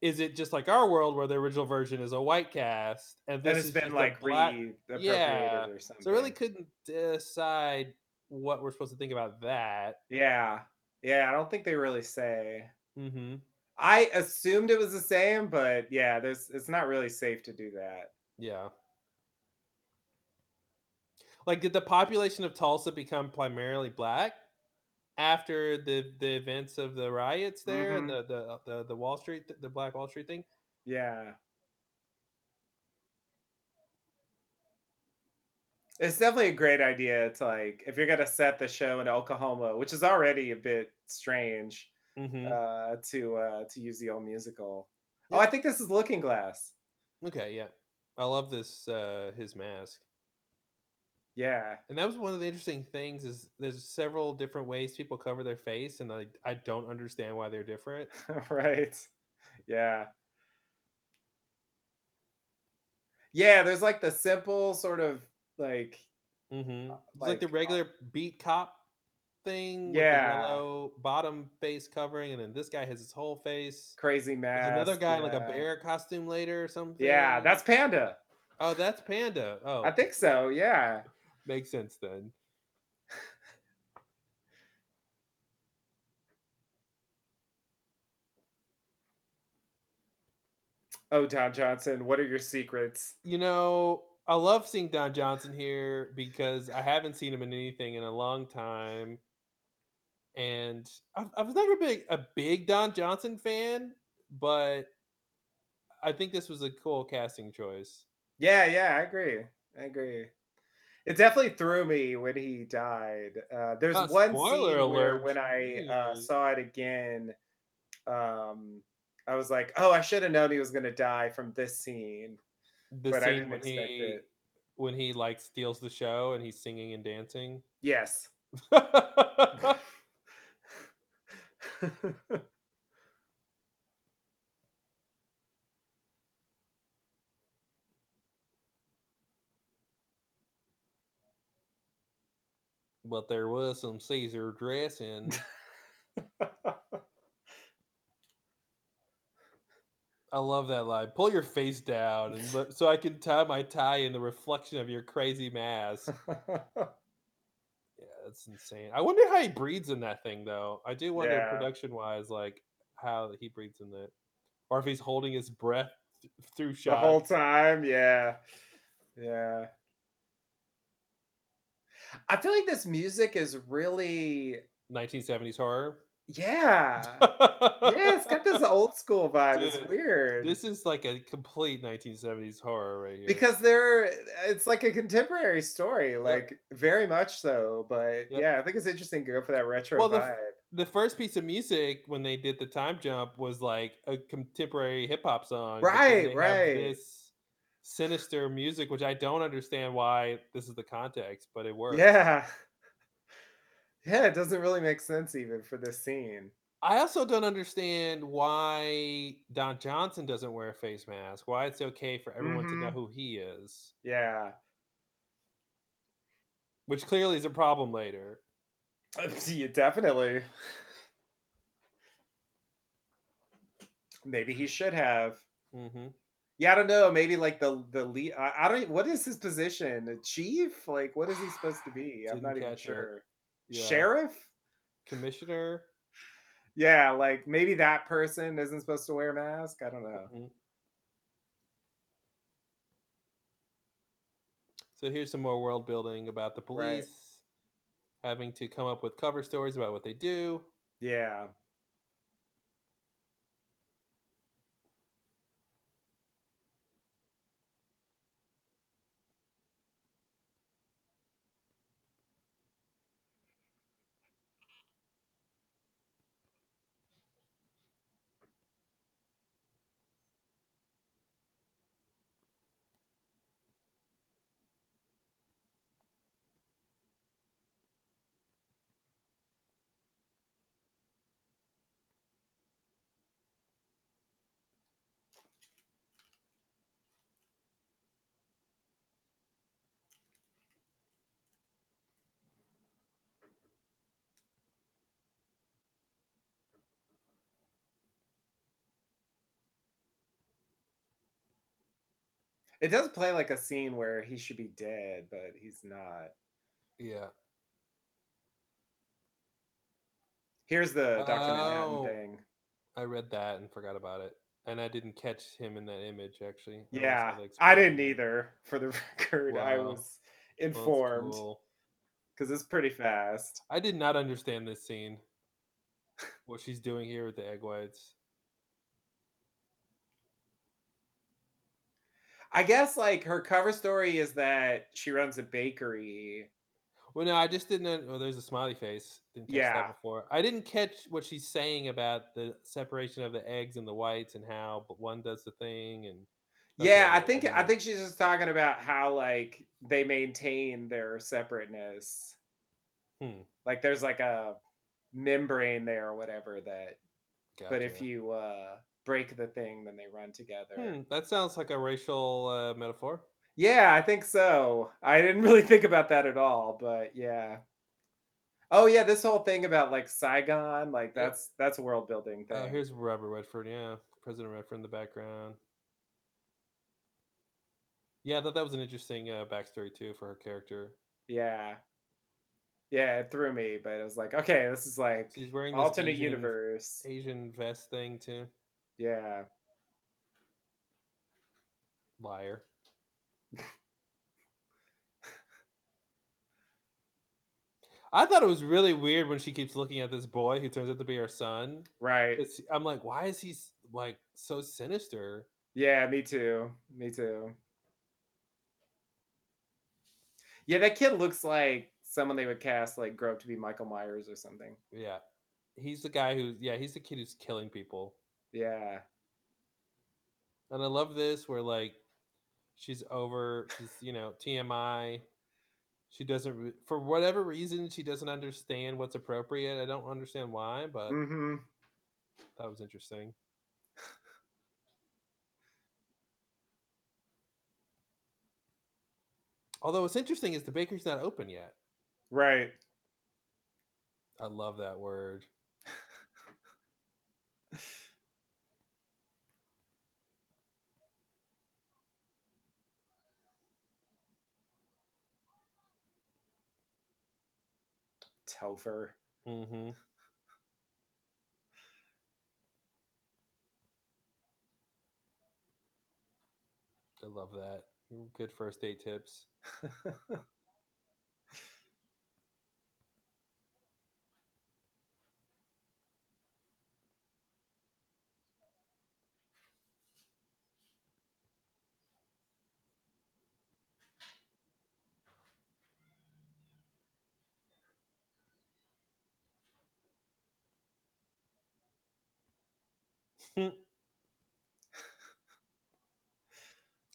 is it just like our world where the original version is a white cast and this has been like black? re-appropriated Yeah. or something. So I really couldn't decide what we're supposed to think about that. Yeah. Yeah, I don't think they really say. Mm-hmm. I assumed it was the same, but yeah, there's it's not really safe to do that. Yeah. Like, did the population of Tulsa become primarily black after the the events of the riots there and the, the the the Wall Street the Black Wall Street thing? Yeah. It's definitely a great idea to like if you're gonna set the show in Oklahoma, which is already a bit strange, Mm-hmm. uh, to uh, to use the old musical. Oh, I think this is Looking Glass. okay, yeah, I love this uh his mask, Yeah, and that was one of the interesting things is there's several different ways people cover their face, and I I don't understand why they're different. right. Yeah. Yeah, there's like the simple sort of like Mm-hmm. It's like, the like, uh, regular beat cop thing. Yeah. The yellow bottom face covering, and then this guy has his whole face. crazy There's another guy in like a bear costume later or something. Yeah, that's Panda. oh, that's Panda. Oh, I think so. Yeah. Makes sense then. Oh, Don Johnson, what are your secrets? You know, I love seeing Don Johnson here because I haven't seen him in anything in a long time, and I, I was never been a big Don Johnson fan, but I think this was a cool casting choice. Yeah, yeah, I agree. I agree. It definitely threw me when he died. Uh, there's Uh, one spoiler scene where alert, when I uh, saw it again, um, I was like, "Oh, I should have known he was going to die from this scene." The But I scene didn't when expect he it. when he like steals the show and he's singing and dancing. Yes. but there was some Caesar dressing. I love that line. Pull your face down, and let, so I can tie my tie in the reflection of your crazy mask. Yeah, that's insane. I wonder how he breathes in that thing, though. I do wonder, Yeah. production wise, like how he breathes in that, or if he's holding his breath th- through the whole time, yeah. Yeah. I feel like this music is really 1970s horror. yeah. Yeah, it's got this old school vibe. It's weird. This is like a complete 1970s horror right here. because they're it's like a contemporary story, like very much so. But Yep. yeah, I think it's interesting to go for that retro Well, the vibe. the first piece of music when they did the time jump was like a contemporary hip hop song. Right, right. This sinister music, which I don't understand why this is the context, but it works. Yeah. Yeah, it doesn't really make sense even for this scene. I also don't understand why Don Johnson doesn't wear a face mask. Why it's okay for everyone to know Mhm. who he is, Yeah. which clearly is a problem later. yeah, definitely. Maybe he should have. hmm Yeah, I don't know. Maybe like the the lead. I, I don't. What is his position? A chief? Like, what is he supposed to be? I'm Didn't not even sure. Yeah. Sheriff? Commissioner. Yeah, like maybe that person isn't supposed to wear a mask. I don't know. Mhm. So here's some more world building about the Right. police having to come up with cover stories about what they do. Yeah. It does play like a scene where he should be dead, but he's not. Yeah. Here's the Dr. Manhattan Oh. thing. I read that and forgot about it. And I didn't catch him in that image actually. Yeah, I didn't either. For the record, I was informed cool. because it's pretty fast. I did not understand this scene. What she's doing here with the egg whites. I guess like her cover story is that she runs a bakery. Well, no, I just didn't. Oh, there's a smiley face. Didn't catch Yeah. that before. I didn't catch what she's saying about the separation of the eggs and the whites and how but one does the thing and. yeah, I think I think she's just talking about how like they maintain their separateness. Hmm, Like there's like a membrane there or whatever that but if you uh break the thing then they run together. Hmm, that sounds like a racial uh, metaphor. Yeah, I think so. I didn't really think about that at all, but yeah. Oh yeah, this whole thing about like Saigon, like that's that's a world building thing. Oh, here's Robert Redford. Yeah, President Redford in the background. Yeah, I thought that was an interesting uh, backstory too for her character. yeah. Yeah, it threw me, but it was like, okay, this is like She's wearing alternate Asian, universe. Asian vest thing too. Yeah. Liar. I thought it was really weird when she keeps looking at this boy who turns out to be her son. Right. It's, I'm like, why is he like so sinister? Yeah, me too. Me too. Yeah, that kid looks like someone they would cast like grow up to be Michael Myers or something. Yeah, he's the guy who, yeah, he's the kid who's killing people. Yeah. And I love this where like she's over, she's you know TMI. She doesn't, re- for whatever reason, she doesn't understand what's appropriate. I don't understand why, but Mm-hmm. that was interesting. Although what's interesting is the bakery's not open yet. Right. I love that word. Topher. Mm-hmm. I love that. Good first date tips.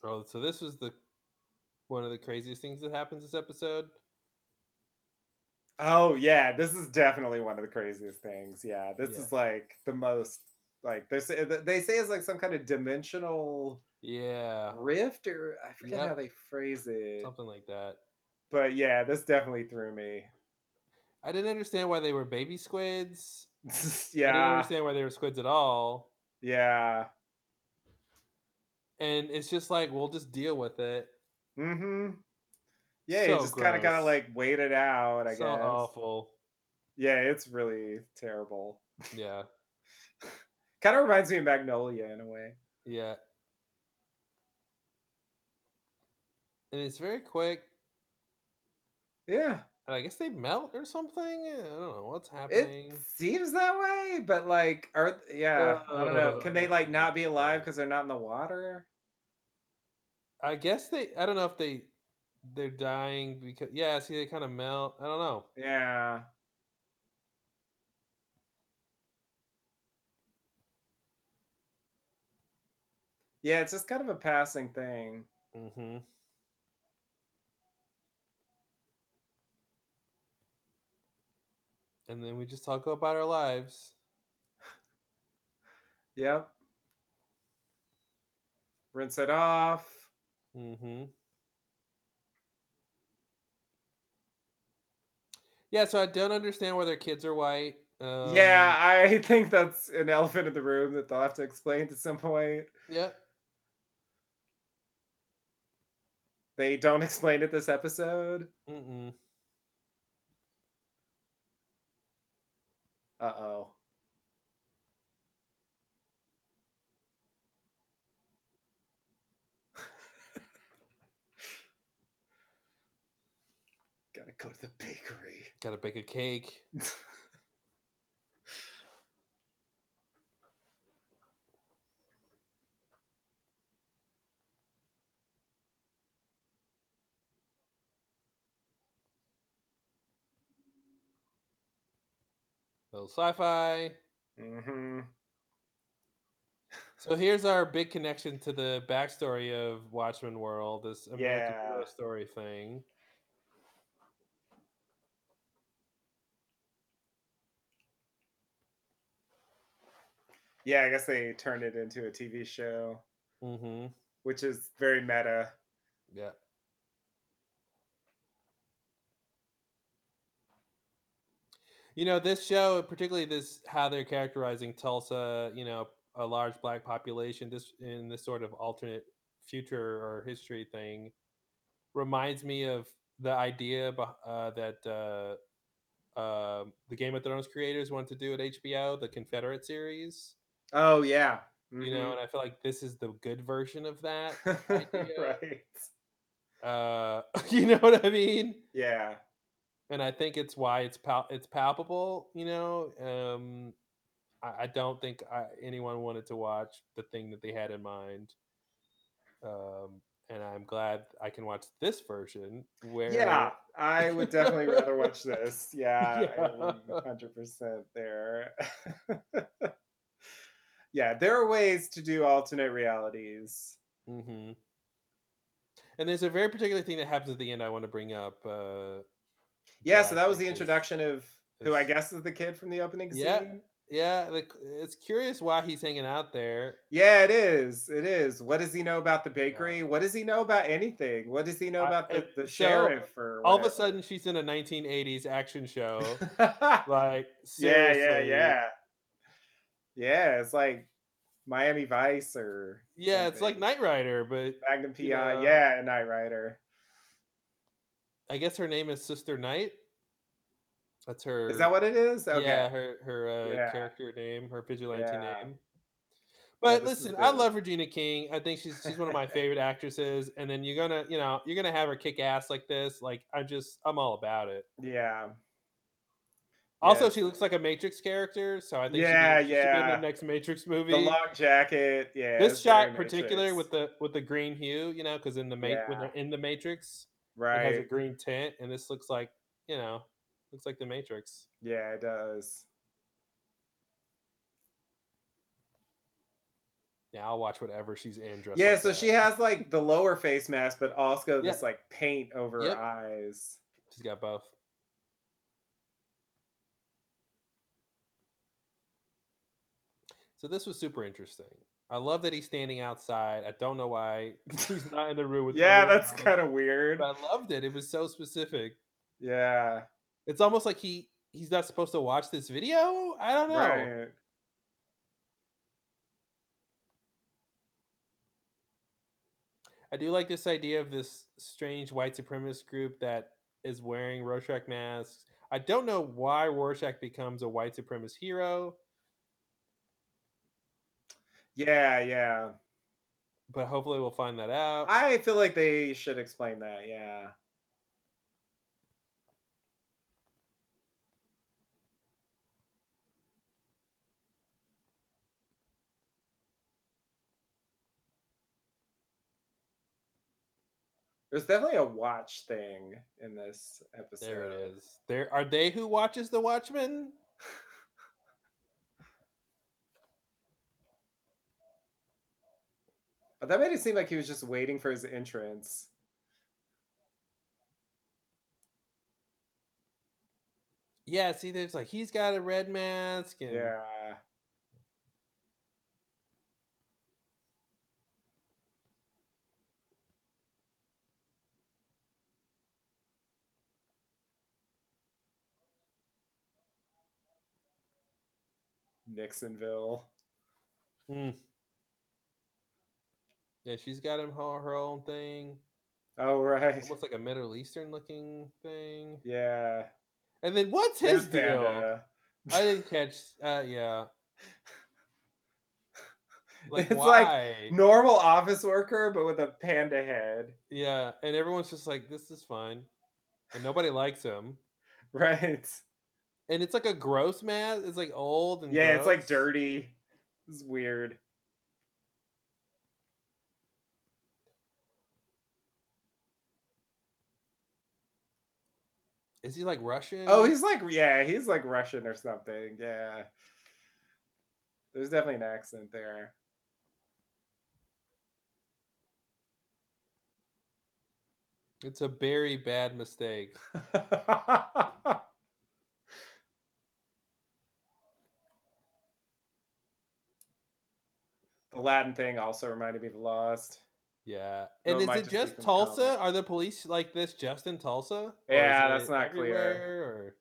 oh, so this was the one of the craziest things that happens this episode. Oh yeah, this is definitely one of the craziest things. Yeah, this Yeah. is like the most like they say they say it's like some kind of dimensional Yeah, rift or I forget Yep. how they phrase it. something like that. But yeah, this definitely threw me. I didn't understand why they were baby squids. Yeah, I didn't understand why they were squids at all. Yeah. And it's just like we'll just deal with it. Mm-hmm. Yeah, So you just kind of gotta like wait it out. I so guess. awful. Yeah, it's really terrible. Yeah, Kind of reminds me of Magnolia in a way. yeah. And it's very quick. Yeah, I guess they melt or something. I don't know what's happening. it seems that way, but like, are yeah, I don't know. Can they like not be alive because they're not in the water? I guess they. I don't know if they they're dying because yeah. See, they kind of melt. I don't know. Yeah. Yeah, it's just kind of a passing thing. hmm And then we just talk about our lives. Yeah. Rinse it off. Mm-hmm. Yeah, so I don't understand why their kids are white. Um, yeah, I think that's an elephant in the room that they'll have to explain at some point. Yeah. They don't explain it this episode. Mm-mm. Uh oh. Gotta go to the bakery. Gotta bake a cake. little sci-fi. hmm So here's our big connection to the backstory of Watchmen World, this American Yeah. Hero story thing. Yeah, I guess they turned it into a TV show, Mm-hmm. which is very meta. Yeah. You know, this show, particularly this how they're characterizing Tulsa, you know, a large black population, this in this sort of alternate future or history thing, reminds me of the idea uh, that uh, uh, the Game of Thrones creators wanted to do at HBO, the Confederate series. Oh yeah. You know, and I feel like this is the good version of that. Idea. right. Uh, you know what I mean? Yeah. And I think it's why it's pal- it's palpable. You know, um, I, I don't think I, anyone wanted to watch the thing that they had in mind, um, and I'm glad I can watch this version where Yeah, I would definitely rather watch this. Yeah, Yeah. hundred percent there. yeah, there are ways to do alternate realities. hmm And there's a very particular thing that happens at the end I want to bring up. Uh, Yeah, so that was the introduction of who I guess is the kid from the opening scene. Yeah, the, it's curious why he's hanging out there. Yeah, it is. It is. What does he know about the bakery? What does he know about anything? What does he know about the, the so, sheriff or All of a sudden, she's in a 1980s action show. yeah, like, yeah, yeah, yeah. Yeah, it's like Miami Vice or Yeah, it's like something. Knight Rider, but Magnum PI. Yeah. Yeah, Knight Rider. I guess her name is Sister Night. That's her. Is that what it is? Okay. Yeah, her her uh, Yeah. character name, her vigilante Yeah. name. But is listen, I love Regina King. I think she's she's one of my favorite actresses. And then you're gonna, you know, you're gonna have her kick ass like this. Like I'm just, I'm all about it. Yeah. Also, Yes. she looks like a Matrix character, so I think Yeah, she, should be, she be in yeah. the next Matrix movie. The long jacket. Yeah. this shot in particular Matrix. with the with the green hue, you know, because in the ma- when Yeah. in the Matrix, it has a green tint, and this looks like, you know, looks like the Matrix. Yeah, it does. Yeah, I'll watch whatever she's in. Yeah, like so that. she has like the lower face mask, but also Yeah. this like paint over Yep. her eyes. She's got both. So this was super interesting. I love that he's standing outside. I don't know why he's not in the room with. Yeah, that's kind of weird. But I loved it. It was so specific. Yeah. It's almost like he he's not supposed to watch this video. I don't know. Right. I do like this idea of this strange white supremacist group that is wearing Rorschach masks. I don't know why Rorschach becomes a white supremacist hero, Yeah, yeah. but hopefully we'll find that out. I feel like they should explain that. Yeah. There's definitely a watch thing in this episode. there it is. There are they who watches the Watchmen? But that made it seem like he was just waiting for his entrance. Yeah, see, there's like he's got a red mask and Yeah. Nixonville. Mm. Yeah, she's got him her, her own thing. Oh right. Almost like a Middle Eastern looking thing. Yeah. And then what's his There's deal? I didn't catch uh yeah. Like It's like? Normal office worker, but with a panda head. Yeah, and everyone's just like, this is fine. And nobody likes him. Right. And it's like a gross mask. It's like old and Yeah, it's like dirty. It's weird. Is he like Russian? Oh, he's like yeah, he's like Russian or something. Yeah. There's definitely an accent there. It's a very bad mistake. the Latin thing also reminded me of Lost. Yeah. Though And is it just just Tulsa? Are the police like this just in Tulsa? Yeah, that's not clear. Or...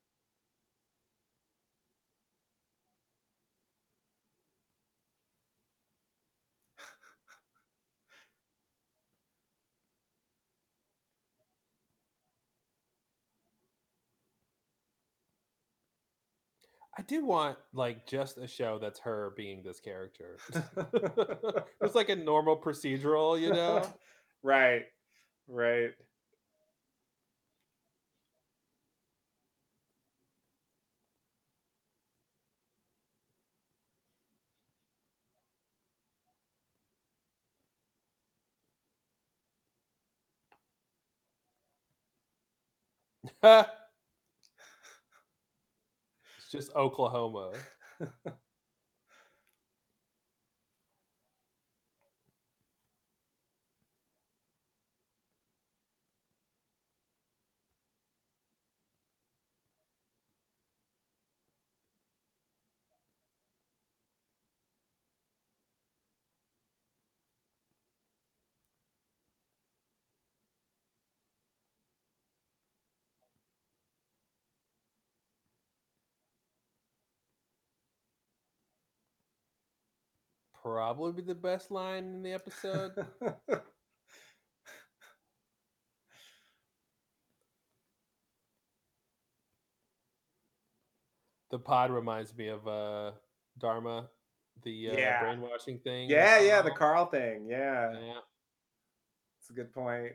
I do want like just a show that's her being this character. it's like a normal procedural, you know? right. Right. Just Oklahoma. Probably be the best line in the episode. The pod reminds me of uh Dharma, the uh, Yeah. brainwashing thing. Yeah, yeah, the Carl. Carl thing. Yeah, Yeah. it's a good point.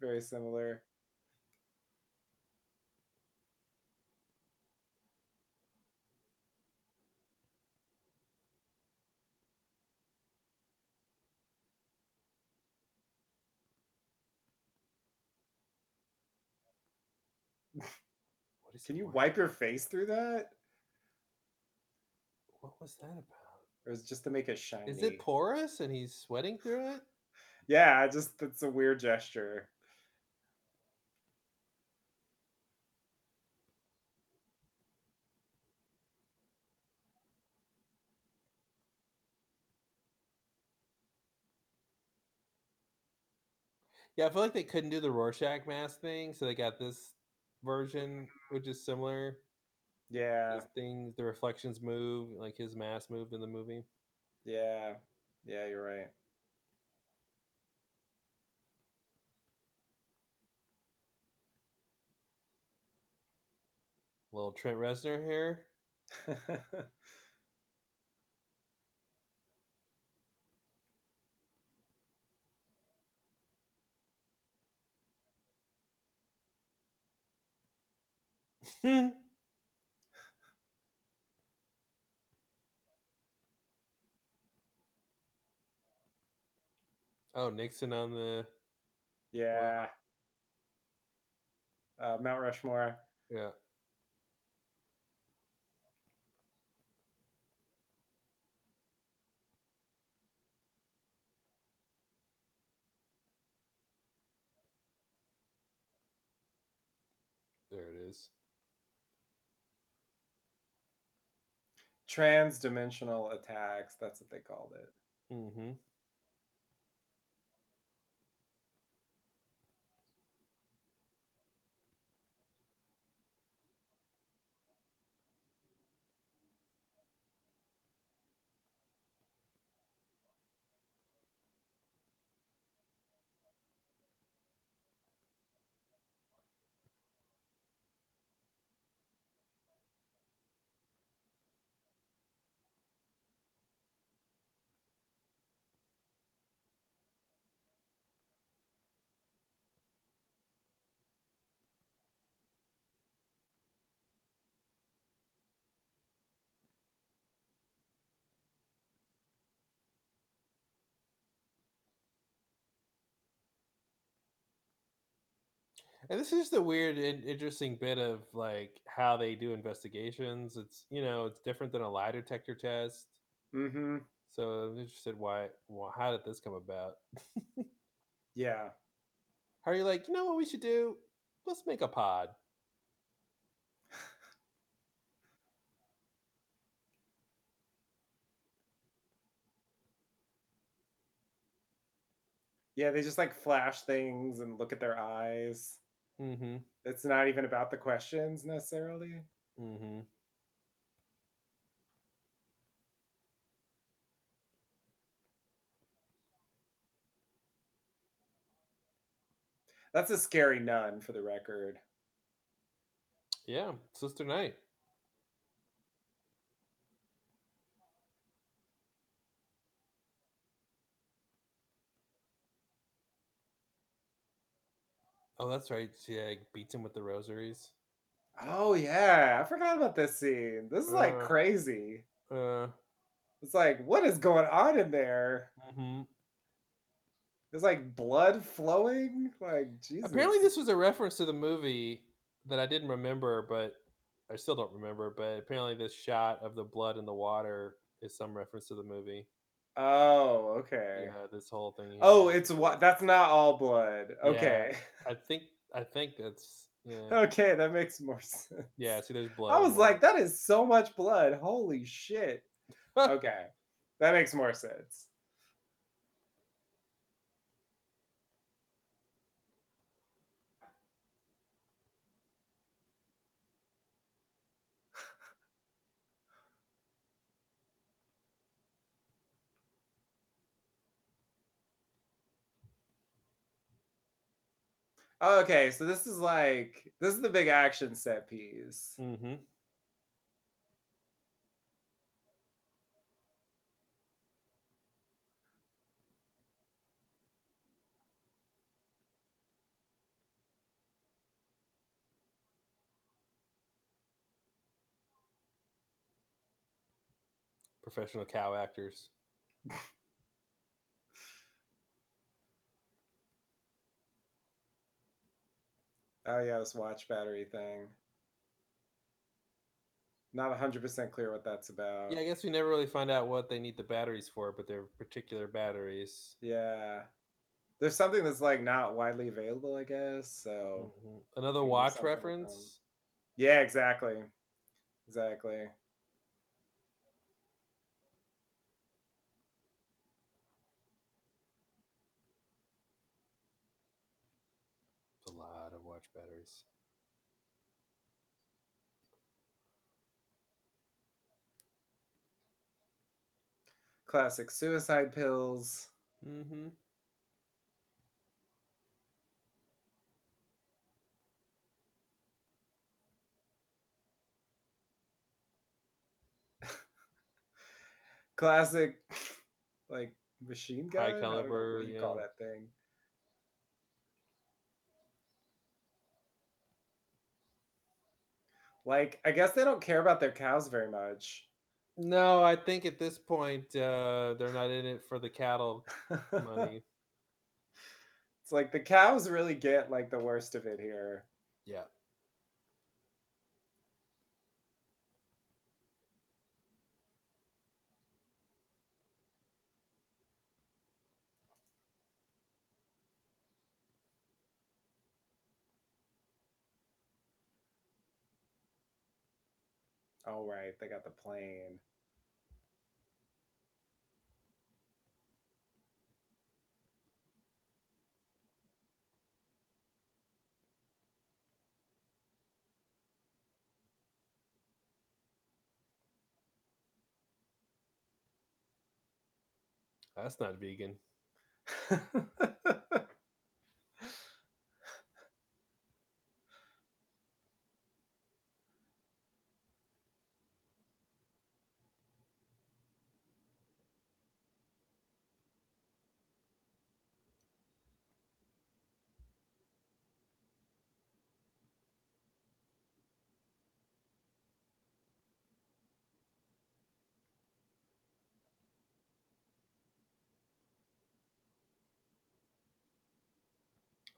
Very similar. Can you wipe your face through that? What was that about? It was just to make it shiny? Is it porous and he's sweating through it? Yeah, I just it's a weird gesture. Yeah, I feel like they couldn't do the Rorschach mask thing, so they got this version, which is similar. Yeah, His things, the reflections move, like his mask moved in the movie. yeah, yeah. You're right. Little Trent Reznor here. oh, Nixon on the yeah. Uh, Mount Rushmore. yeah. There it is. Trans-dimensional attacks. That's what they called it. Mm-hmm. And this is just a weird and interesting bit of like how they do investigations. It's you know it's different than a lie detector test. Mm-hmm. So I'm interested why. Well, how did this come about? Yeah. How are you like? You know what we should do? Let's make a pod. Yeah, they just like flash things and look at their eyes. Mm-hmm. It's not even about the questions necessarily. Mm-hmm. That's a scary nun for the record. Yeah, Sister Night. Oh, that's right. She like, beats him with the rosaries. Oh yeah, I forgot about this scene. This is like Uh. crazy. Uh, It's like, what is going on in there? mhm. There's like blood flowing. Like Jesus. Apparently, this was a reference to the movie that I didn't remember, but I still don't remember. But apparently, this shot of the blood in the water is some reference to the movie. Oh, okay. Yeah, this whole thing. here. Oh, it's what? That's not all blood. Yeah. Okay. I think I think that's yeah. Okay, that makes more sense. Yeah, see, there's blood. I was like, that is so much blood. Holy shit. okay, that makes more sense. Okay, so this is like this is the big action set piece. Mm-hmm. Professional cow actors. Oh yeah, this watch battery thing. Not 100% clear what that's about. Yeah, I guess we never really find out what they need the batteries for, but they're particular batteries. Yeah. There's something that's like not widely available, I guess. So Mhm. Another watch reference. yeah, exactly. Exactly. A lot of watch batteries. Classic suicide pills. Mm-hmm. Classic like machine gun. High I don't know caliber, what you call that thing. Like, I guess they don't care about their cows very much. No, I think at this point uh, they're not in it for the cattle money. It's like the cows really get like the worst of it here. yeah. Oh right, they got the plane. That's not vegan.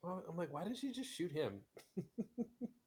I'm like, why did she just shoot him?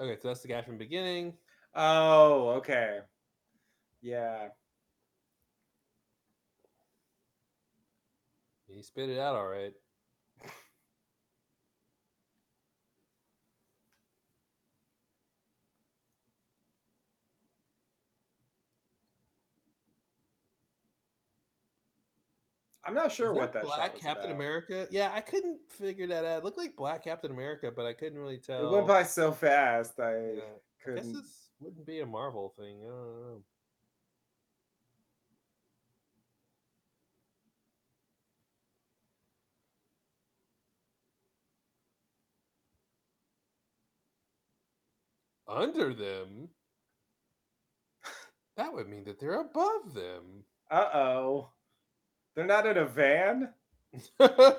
Okay, so that's the guy from the beginning. oh, okay. Yeah. He spit it out all right. I'm not sure Is what that that Black Captain about. America. Yeah, I couldn't figure that out. It looked like Black Captain America, but I couldn't really tell. It went by so fast. I Yeah, I guess couldn't. this wouldn't be a Marvel thing. I don't know. Under them? That would mean that they're above them. Uh oh. They're not in a van. the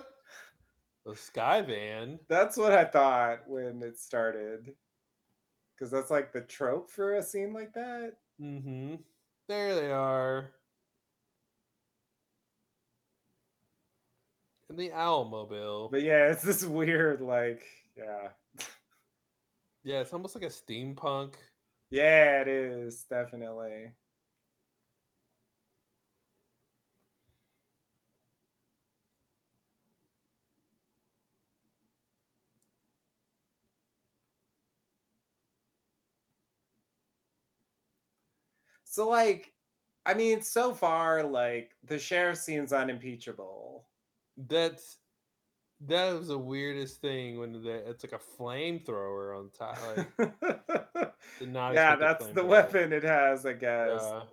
Sky Van. That's what I thought when it started. Because that's like the trope for a scene like that. Mm-hmm. There they are. In the owl mobile. But yeah, it's this weird, like, yeah. Yeah, it's almost like a steampunk. Yeah, it is, definitely. So, like, I mean, so far, like, the sheriff seems unimpeachable. That's That was the weirdest thing when the, it's like a flamethrower on top. Like, yeah, that's the weapon it has, I guess. Uh,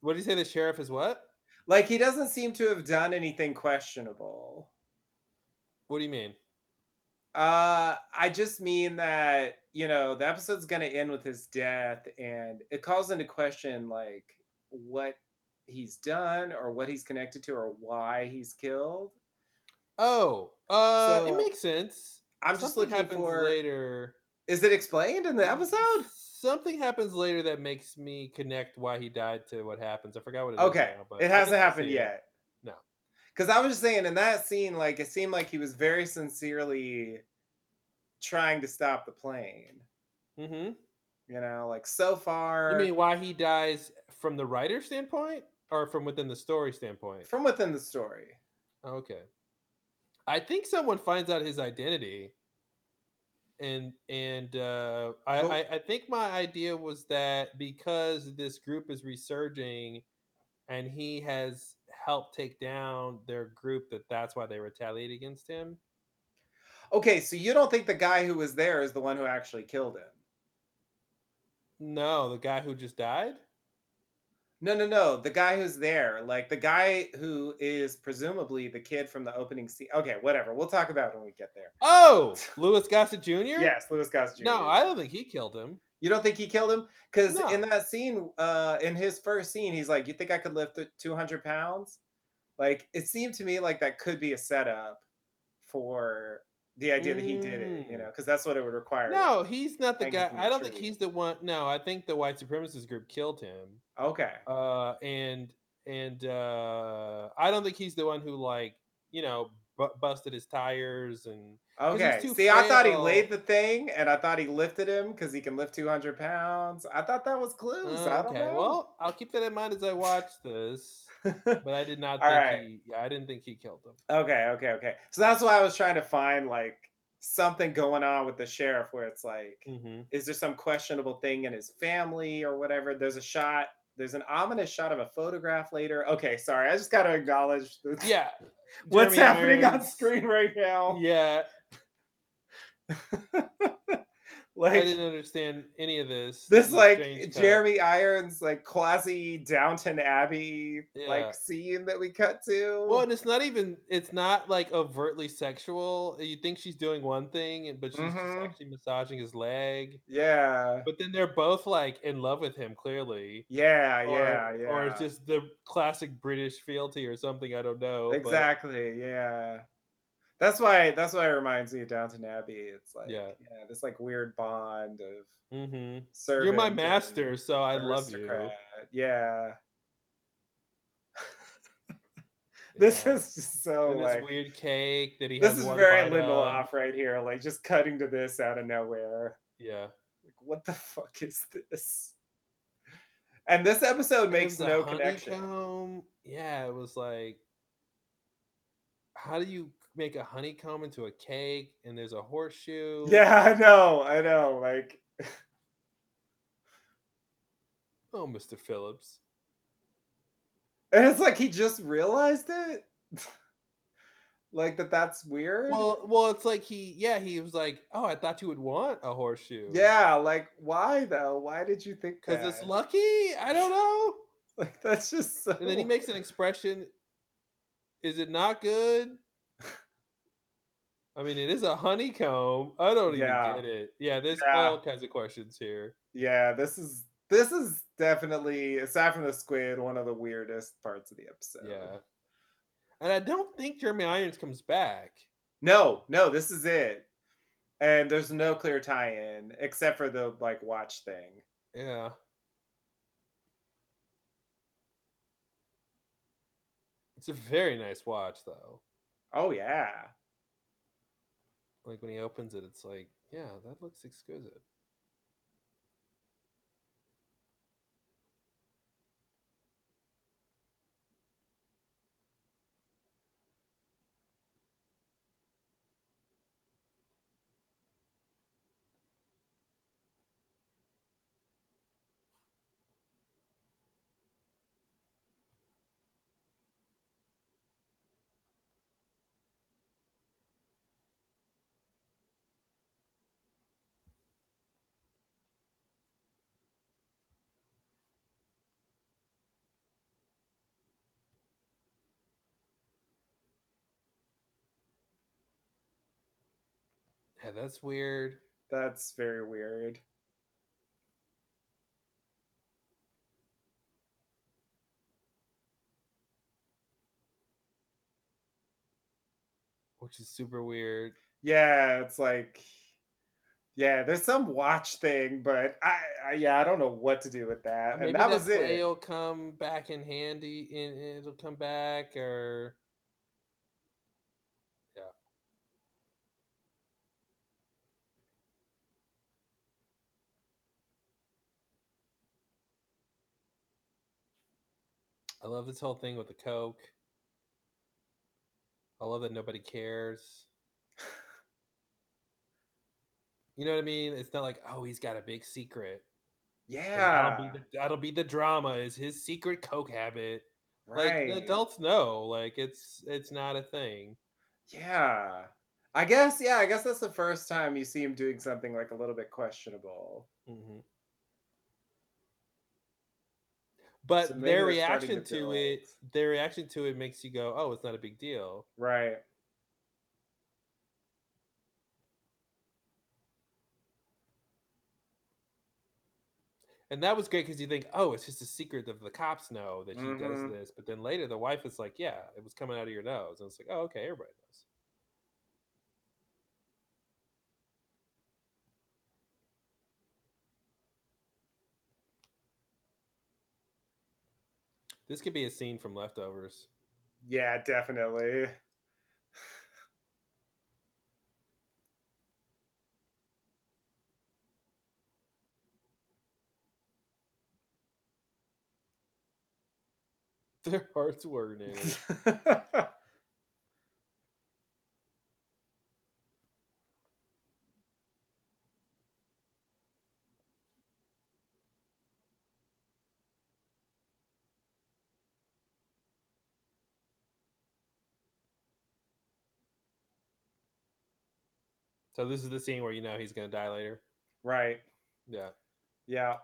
what do you say? The sheriff is what? Like he doesn't seem to have done anything questionable. What do you mean? Uh, I just mean that you know the episode's gonna end with his death, and it calls into question like what he's done or what he's connected to or why he's killed. Oh, uh, it makes sense. I'm just looking for. later. Is it explained in the episode? Something happens later that makes me connect why he died to what happens. I forgot what it is Okay, now, but it hasn't happened yet. Because I was just saying in that scene, like it seemed like he was very sincerely trying to stop the plane. Mm-hmm. You know, like so far You mean why he dies from the writer standpoint or from within the story standpoint? from within the story. Okay. I think someone finds out his identity. And and uh, I, Well- I I think my idea was that because this group is resurging, and he has helped take down their group, that that's why they retaliate against him. Okay, so you don't think the guy who was there is the one who actually killed him? No, the guy who just died. No, no, no. The guy who's there, like the guy who is presumably the kid from the opening scene. Okay, whatever. We'll talk about it when we get there. Oh, Louis Gossett Jr. Yes, Louis Gossett Jr. No, I don't think he killed him. You don't think he killed him? Because No. in that scene, uh, in his first scene, he's like, "You think I could lift two hundred pounds?" Like it seemed to me like that could be a setup for the idea that he did it. You Mm. know, because that's what it would require. No, he's not the guy. I don't think he's the one. No, I think the white supremacist group killed him. Okay. Uh, and and uh, I don't think he's the one who like you know bu- busted his tires and Okay. See, I thought he laid the thing, and I thought he lifted him because he can lift two hundred pounds. I thought that was clues. Okay. Well, I'll keep that in mind as I watch this. But I did not think right. he. Yeah, I didn't think he killed him. Okay, okay, okay. So that's why I was trying to find like something going on with the sheriff where it's like, hmm is there some questionable thing in his family or whatever? There's a shot, there's an ominous shot of a photograph later. Okay, sorry, I just gotta acknowledge the- Yeah. what's Jeremy happening on screen right now. Yeah, I didn't understand any of this. this is like strange cut. Jeremy Irons like quasi Downton Abbey Yeah. like scene that we cut to. Well, and it's not even. It's not like overtly sexual. You think she's doing one thing, but she's Mhm. just actually massaging his leg. yeah. But then they're both like in love with him, clearly. Yeah, Or, yeah, yeah. Or it's just the classic British fealty or something. I don't know. but- exactly yeah that's why that's why it reminds me of downton abbey it's like Yeah. yeah this like weird bond of mm-hmm. You're my master, so I love you. yeah this Yeah. is just so And this like weird cake that he this is one very bite of. lindelof right here like just cutting to this out of nowhere Yeah. like what the fuck is this and this episode It makes no connection. Yeah, it was like, how do you make a honeycomb into a cake? And there's a horseshoe. yeah i know i know like Oh, Mr. Phillips. And it's like he just realized it. like that that's weird. Well, well, it's like he, yeah, he was like, oh, I thought you would want a horseshoe. yeah, like why though? Why did you think because it's lucky. I don't know. like that's just so And then he makes an expression. Is it not good? I mean, it is a honeycomb. I don't even Yeah. get it. Yeah, there's Yeah. all kinds of questions here. Yeah, this is this is definitely aside from the squid, one of the weirdest parts of the episode. Yeah. And I don't think Jeremy Irons comes back. No, no, this is it. And there's no clear tie-in except for the like watch thing. Yeah. It's a very nice watch, though. Oh yeah. Like when he opens it, it's like, yeah, that looks exquisite. Yeah, that's weird. That's very weird. Which is super weird. Yeah, it's like yeah, there's some watch thing, but I, I yeah, I don't know what to do with that. Maybe And that that was it. will come back in handy. and it'll come back, or yeah. I love this whole thing with the Coke. I love that nobody cares. You know what I mean? It's not like, oh, he's got a big secret. And That'll Yeah. be the, that'll be the drama. Is his secret Coke habit? Like Right. the adults know, like it's it's not a thing. Yeah. I guess, yeah, I guess that's the first time you see him doing something like a little bit questionable. hmm So But maybe their reaction to to it, their reaction to it makes you go, "Oh, it's not a big deal." Right. And that was great because you think, "Oh, it's just a secret that the cops know that he does hmm this." But then later, the wife is like, "Yeah, it was coming out of your nose," and it's like, "Oh, okay, everybody knows." This could be a scene from Leftovers. Yeah, definitely. Their hearts weren't in it. So this is the scene where you know he's gonna die later. right. Yeah. Yeah.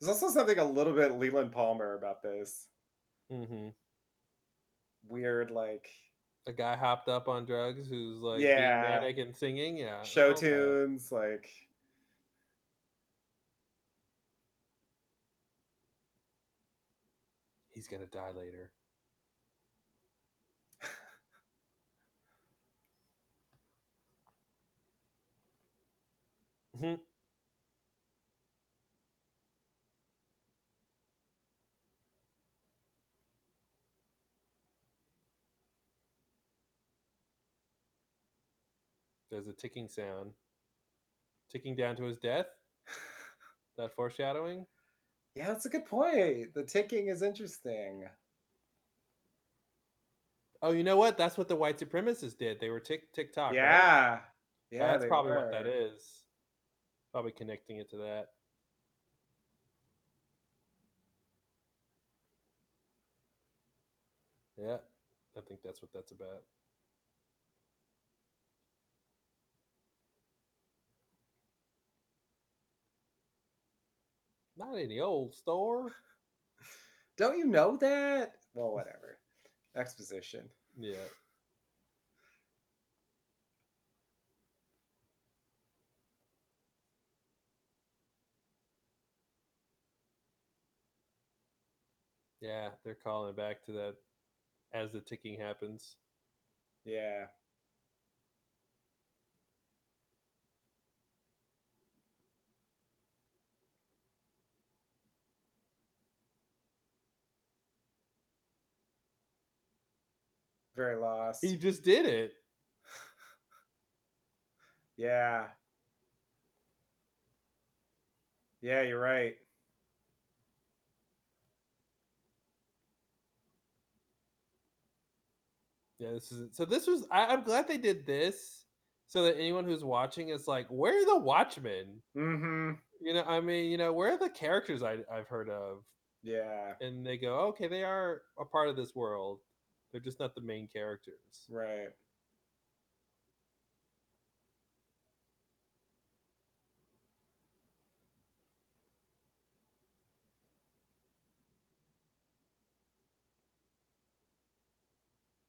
There's also something a little bit Leland Palmer about this. Mm-hmm. Weird, like A guy hopped up on drugs who's like yeah, manic and singing. Yeah. show Okay. tunes, like He's gonna die later. Mhm. There's a ticking sound. Ticking down to his death. That foreshadowing. yeah, that's a good point. The ticking is interesting. Oh, you know what? That's what the white supremacists did. They were tick tick tock. right? Yeah. Yeah, That's probably what that is. Probably connecting it to that. Yeah, I think that's what that's about. Not the old store. Don't you know that? Well, whatever. Exposition. Yeah. Yeah, they're calling back to that as the ticking happens. Yeah. Very lost. He just did it. Yeah. Yeah, you're right. Yeah, this is so. This was. I, I'm glad they did this, so that anyone who's watching is like, "Where are the Watchmen?" Mm-hmm. You know, I mean, you know, where are the characters I, I've heard of? Yeah. And they go, "Okay, they are a part of this world. They're just not the main characters. Right.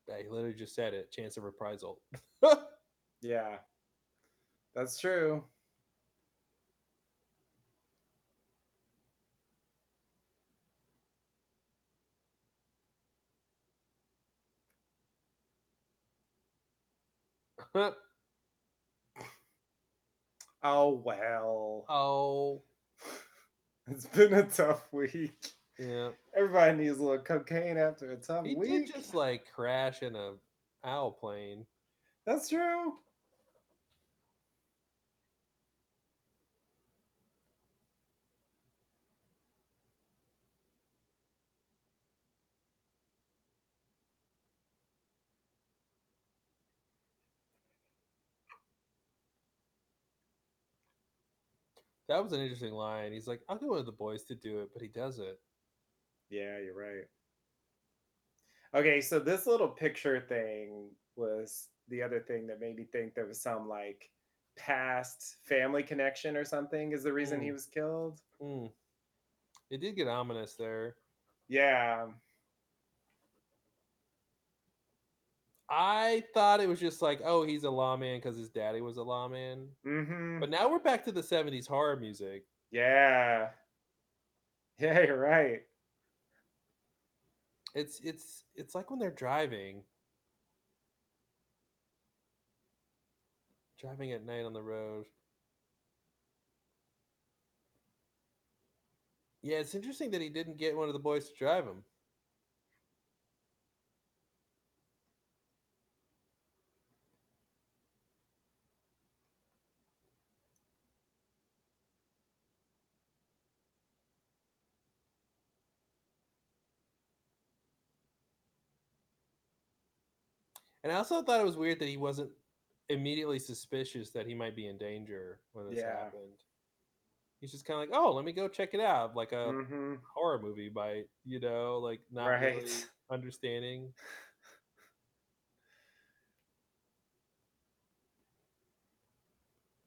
Yeah, he literally just said it. Chance of reprisal. yeah, that's true. Oh well. oh, It's been a tough week. yeah. Everybody needs a little cocaine after a tough He week. did just like crash in a owl plane. That's true. That was an interesting line. He's like, I'll get one of the boys to do it, but he does it. Yeah, you're right. Okay, so this little picture thing was the other thing that made me think there was some like past family connection or something is the reason he Mm. was killed. Mm. It did get ominous there. Yeah. I thought it was just like, oh, he's a lawman because his daddy was a lawman. Mm-hmm. But now we're back to the 70s horror music. Yeah. Yeah, you're right. It's it's it's like when they're driving. Driving at night on the road. Yeah, it's interesting that he didn't get one of the boys to drive him. And I also thought it was weird that he wasn't immediately suspicious that he might be in danger when this Yeah. happened. He's just kind of like, "Oh, let me go check it out," like a Mm-hmm. horror movie by you know, like not Right. really understanding.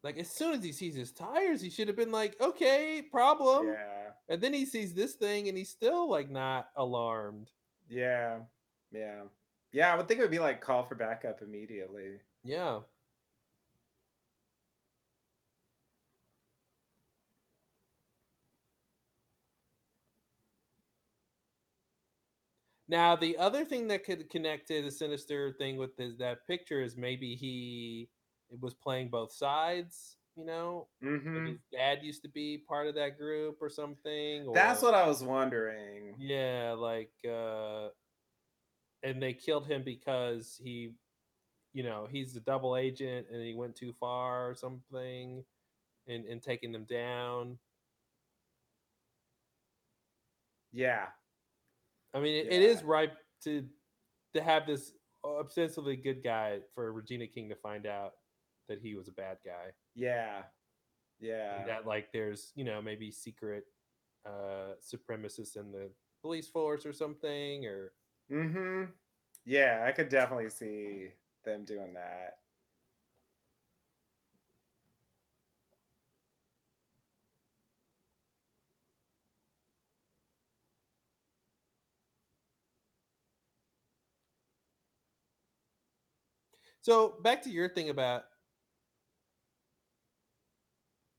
Like as soon as he sees his tires, he should have been like, "Okay, problem." Yeah. And then he sees this thing, and he's still like not alarmed. Yeah. Yeah. Yeah, I would think it would be like call for backup immediately. Yeah. Now the other thing that could connect to the sinister thing with this, that picture is maybe he was playing both sides. You know, Mm-hmm. his dad used to be part of that group or something. Or, That's what I was wondering. Yeah, like, uh, and they killed him because he, you know, he's a double agent and he went too far or something, in in taking them down. Yeah. I mean, it, it is Yeah. ripe to to have this ostensibly good guy for Regina King to find out that he was a bad guy, Yeah. Yeah. and that like there's you know maybe secret uh supremacists in the police force or something, or Mm-hmm. Yeah, I could definitely see them doing that. So back to your thing about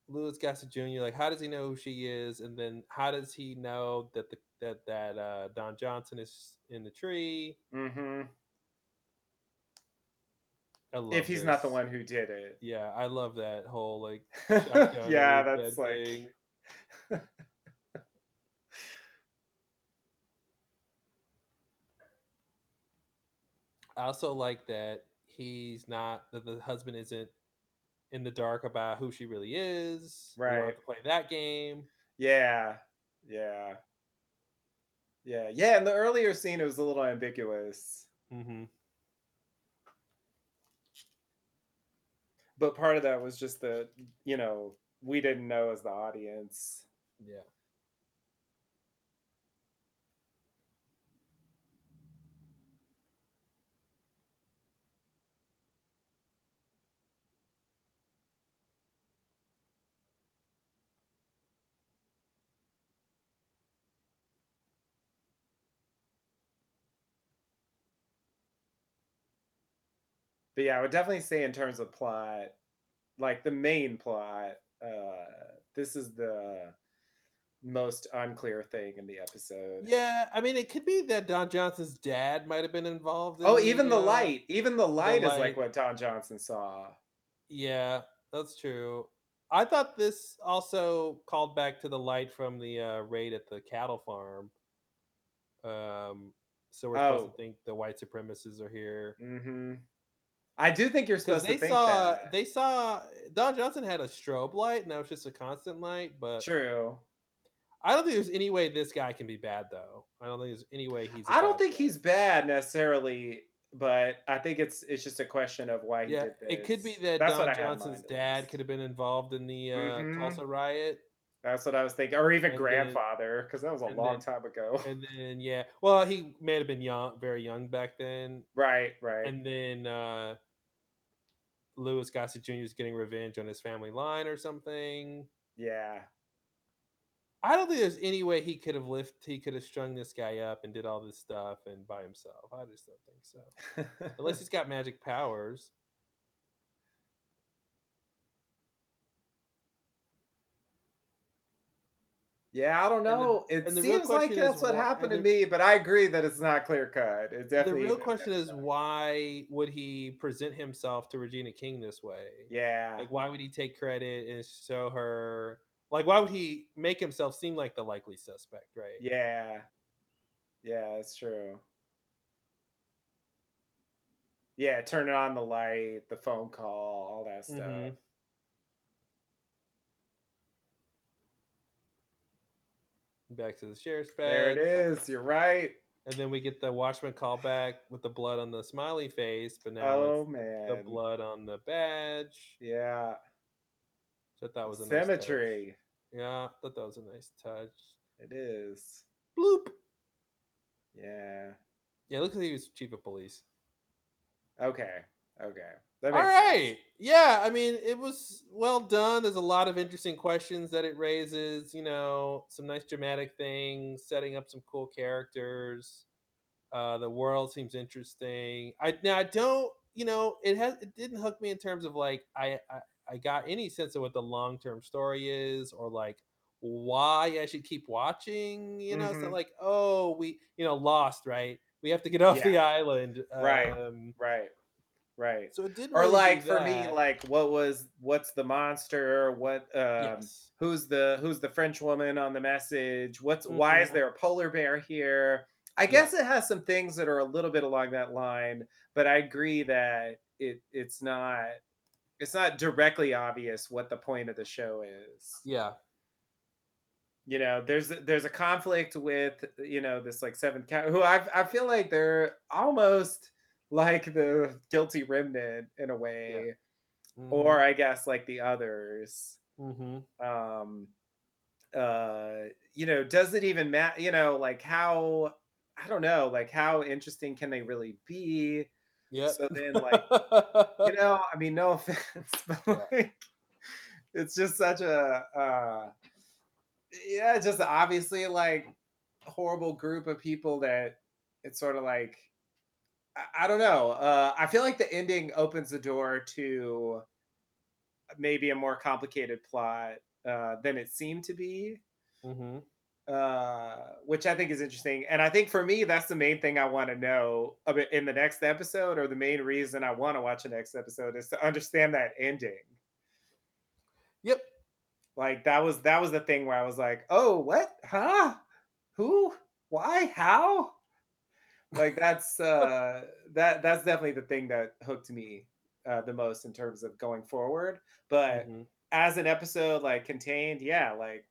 Louis Gossett Jr. Like, how does he know who she is, and then how does he know that the that that uh, Don Johnson is in the tree? Mm-hmm. If he's not the one who did it. yeah, I love that whole like yeah, that's head like. I also like that he's not that the husband isn't in the dark about who she really is. We don't have Right. to play that game. Yeah. Yeah. Yeah. Yeah. In the earlier scene, it was a little ambiguous. hmm But part of that was just the, you know, we didn't know as the audience. Yeah. But yeah, I would definitely say in terms of plot, like the main plot, uh, this is the most unclear thing in the episode. Yeah, I mean, it could be that Don Johnson's dad might have been involved. In Oh, even the uh, light, even the light is light. like what Don Johnson saw. Yeah, that's true. I thought this also called back to the light from the uh, raid at the cattle farm. Um, so we're supposed Oh. to think the white supremacists are here hmm I do think you're because supposed they to think saw that. they saw Don Johnson had a strobe light, and that was just a constant light. But True. I don't think there's any way this guy can be bad, though. I don't think there's any way he's. I I don't think he's bad necessarily, but I think it's it's just a question of why he Yeah, did this. it could be that That's Don I had in Johnson's dad could have been involved in the uh, Mhm. Tulsa riot. That's what I was thinking, or even And grandfather, because that was a long then- time ago. And then yeah, well, he may have been young, very young back then. right, right. And then uh Louis Gossett Jr. is getting revenge on his family line or something. yeah. I don't think there's any way he could have lift. He could have strung this guy up and did all this stuff and by himself. I just don't think so. Unless he's got magic powers. Yeah, I don't the- know. it and the real seems like that's what why- happened to and me, but I agree that it's not clear cut. It definitely. The real question is why would he present himself to Regina King this way? Yeah. Like, why would he take credit and show her? Like, why would he make himself seem like the likely suspect, right? Yeah. Yeah, that's true. Yeah, turning on the light, the phone call, all that stuff. Mhm. Back to the sheriff's badge. There it is. You're right. And then we get the Watchman callback with the blood on the smiley face, but now Oh man. the blood on the badge. Yeah. So I thought was a nice touch. Yeah, I thought that was a nice touch. It is. Bloop. Yeah. Yeah, it looks like he was chief of police. Okay. Okay. All sense. Yeah, I mean, it was well done. There's a lot of interesting questions that it raises. You know, some nice dramatic things, setting up some cool characters. Uh, the world seems interesting. I now I don't. You know, it has it didn't hook me in terms of like I I, I got any sense of what the long term story is or like why I should keep watching. You know, it's Mhm. not like oh we you know lost right. We have to get off Yeah. the island. Right. Um, Right. Right. so it didn't. Or really do like for me, that. like what was what's the monster? What um yes. who's the who's the French woman on the message? What's why is Mhm. there a polar bear here? I guess it has some things that are a little bit along that line, but I agree that it it's not it's not directly obvious what the point of the show is. Yeah. You know, there's there's a conflict with you know this like Seventh Kav who I I feel like they're almost like the guilty remnant in a way, or I guess like the others. mm-hmm. um uh you know does it even matter you know like how i don't know like how interesting can they really be yeah. so then like you know i mean no offense but like it's just such a uh yeah just obviously like horrible group of people that it's sort of like I, don't know uh i feel like the ending opens the door to maybe a more complicated plot uh than it seemed to be. Mm-hmm. uh which i think is interesting and i think for me that's the main thing i want to know in the next episode or the main reason i want to watch the next episode is to understand that ending. Yep. like that was that was the thing where i was like oh what? Huh? Who? Why? How like that's uh that that's definitely the thing that hooked me uh the most in terms of going forward but Mhm. as an episode like contained yeah like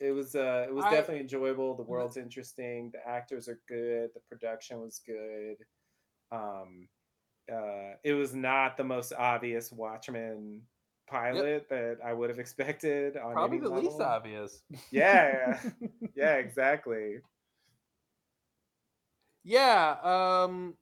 it was uh it was I- definitely enjoyable the world's interesting the actors are good the production was good um uh it was not the most obvious watchmen pilot that i would have expected on Probably the least level. obvious. yeah yeah exactly yeah. Um.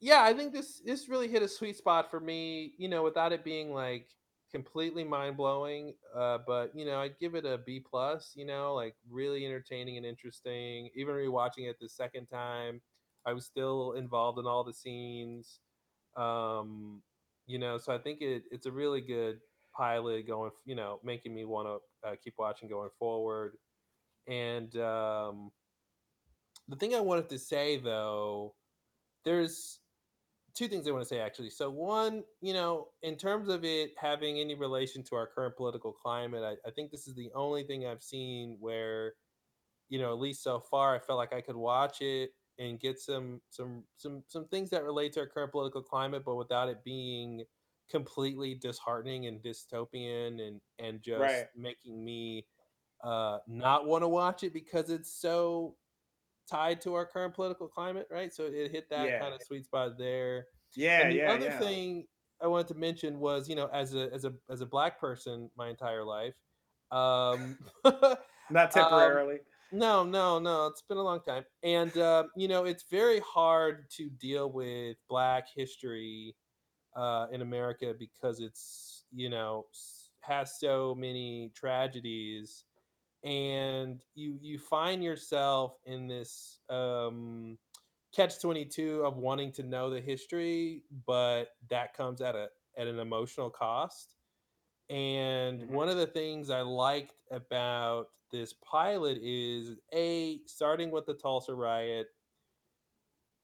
Yeah, I think this this really hit a sweet spot for me. You know, without it being like completely mind blowing. Uh, but you know, I'd give it a B plus. You know, like really entertaining and interesting. Even rewatching it the second time, I was still involved in all the scenes. Um, you know, so I think it it's a really good pilot going. You know, making me want to uh, keep watching going forward. And um, the thing I wanted to say though, there's two things I want to say actually. So one, you know, in terms of it having any relation to our current political climate, I, I think this is the only thing I've seen where, you know, at least so far, I felt like I could watch it and get some some some some things that relate to our current political climate, but without it being completely disheartening and dystopian and and just Right. making me uh not want to watch it because it's so tied to our current political climate, right? So it hit that Yeah. kind of sweet spot there. Yeah, And the yeah, other yeah. thing I wanted to mention was, you know, as a as a as a black person my entire life, um, Not um, temporarily. no, no, no, it's been a long time, and uh, you know, it's very hard to deal with Black history uh, in America because it's you know has so many tragedies and you you find yourself in this um catch 22 of wanting to know the history but that comes at a at an emotional cost and Mhm. one of the things i liked about this pilot is a starting with the tulsa riot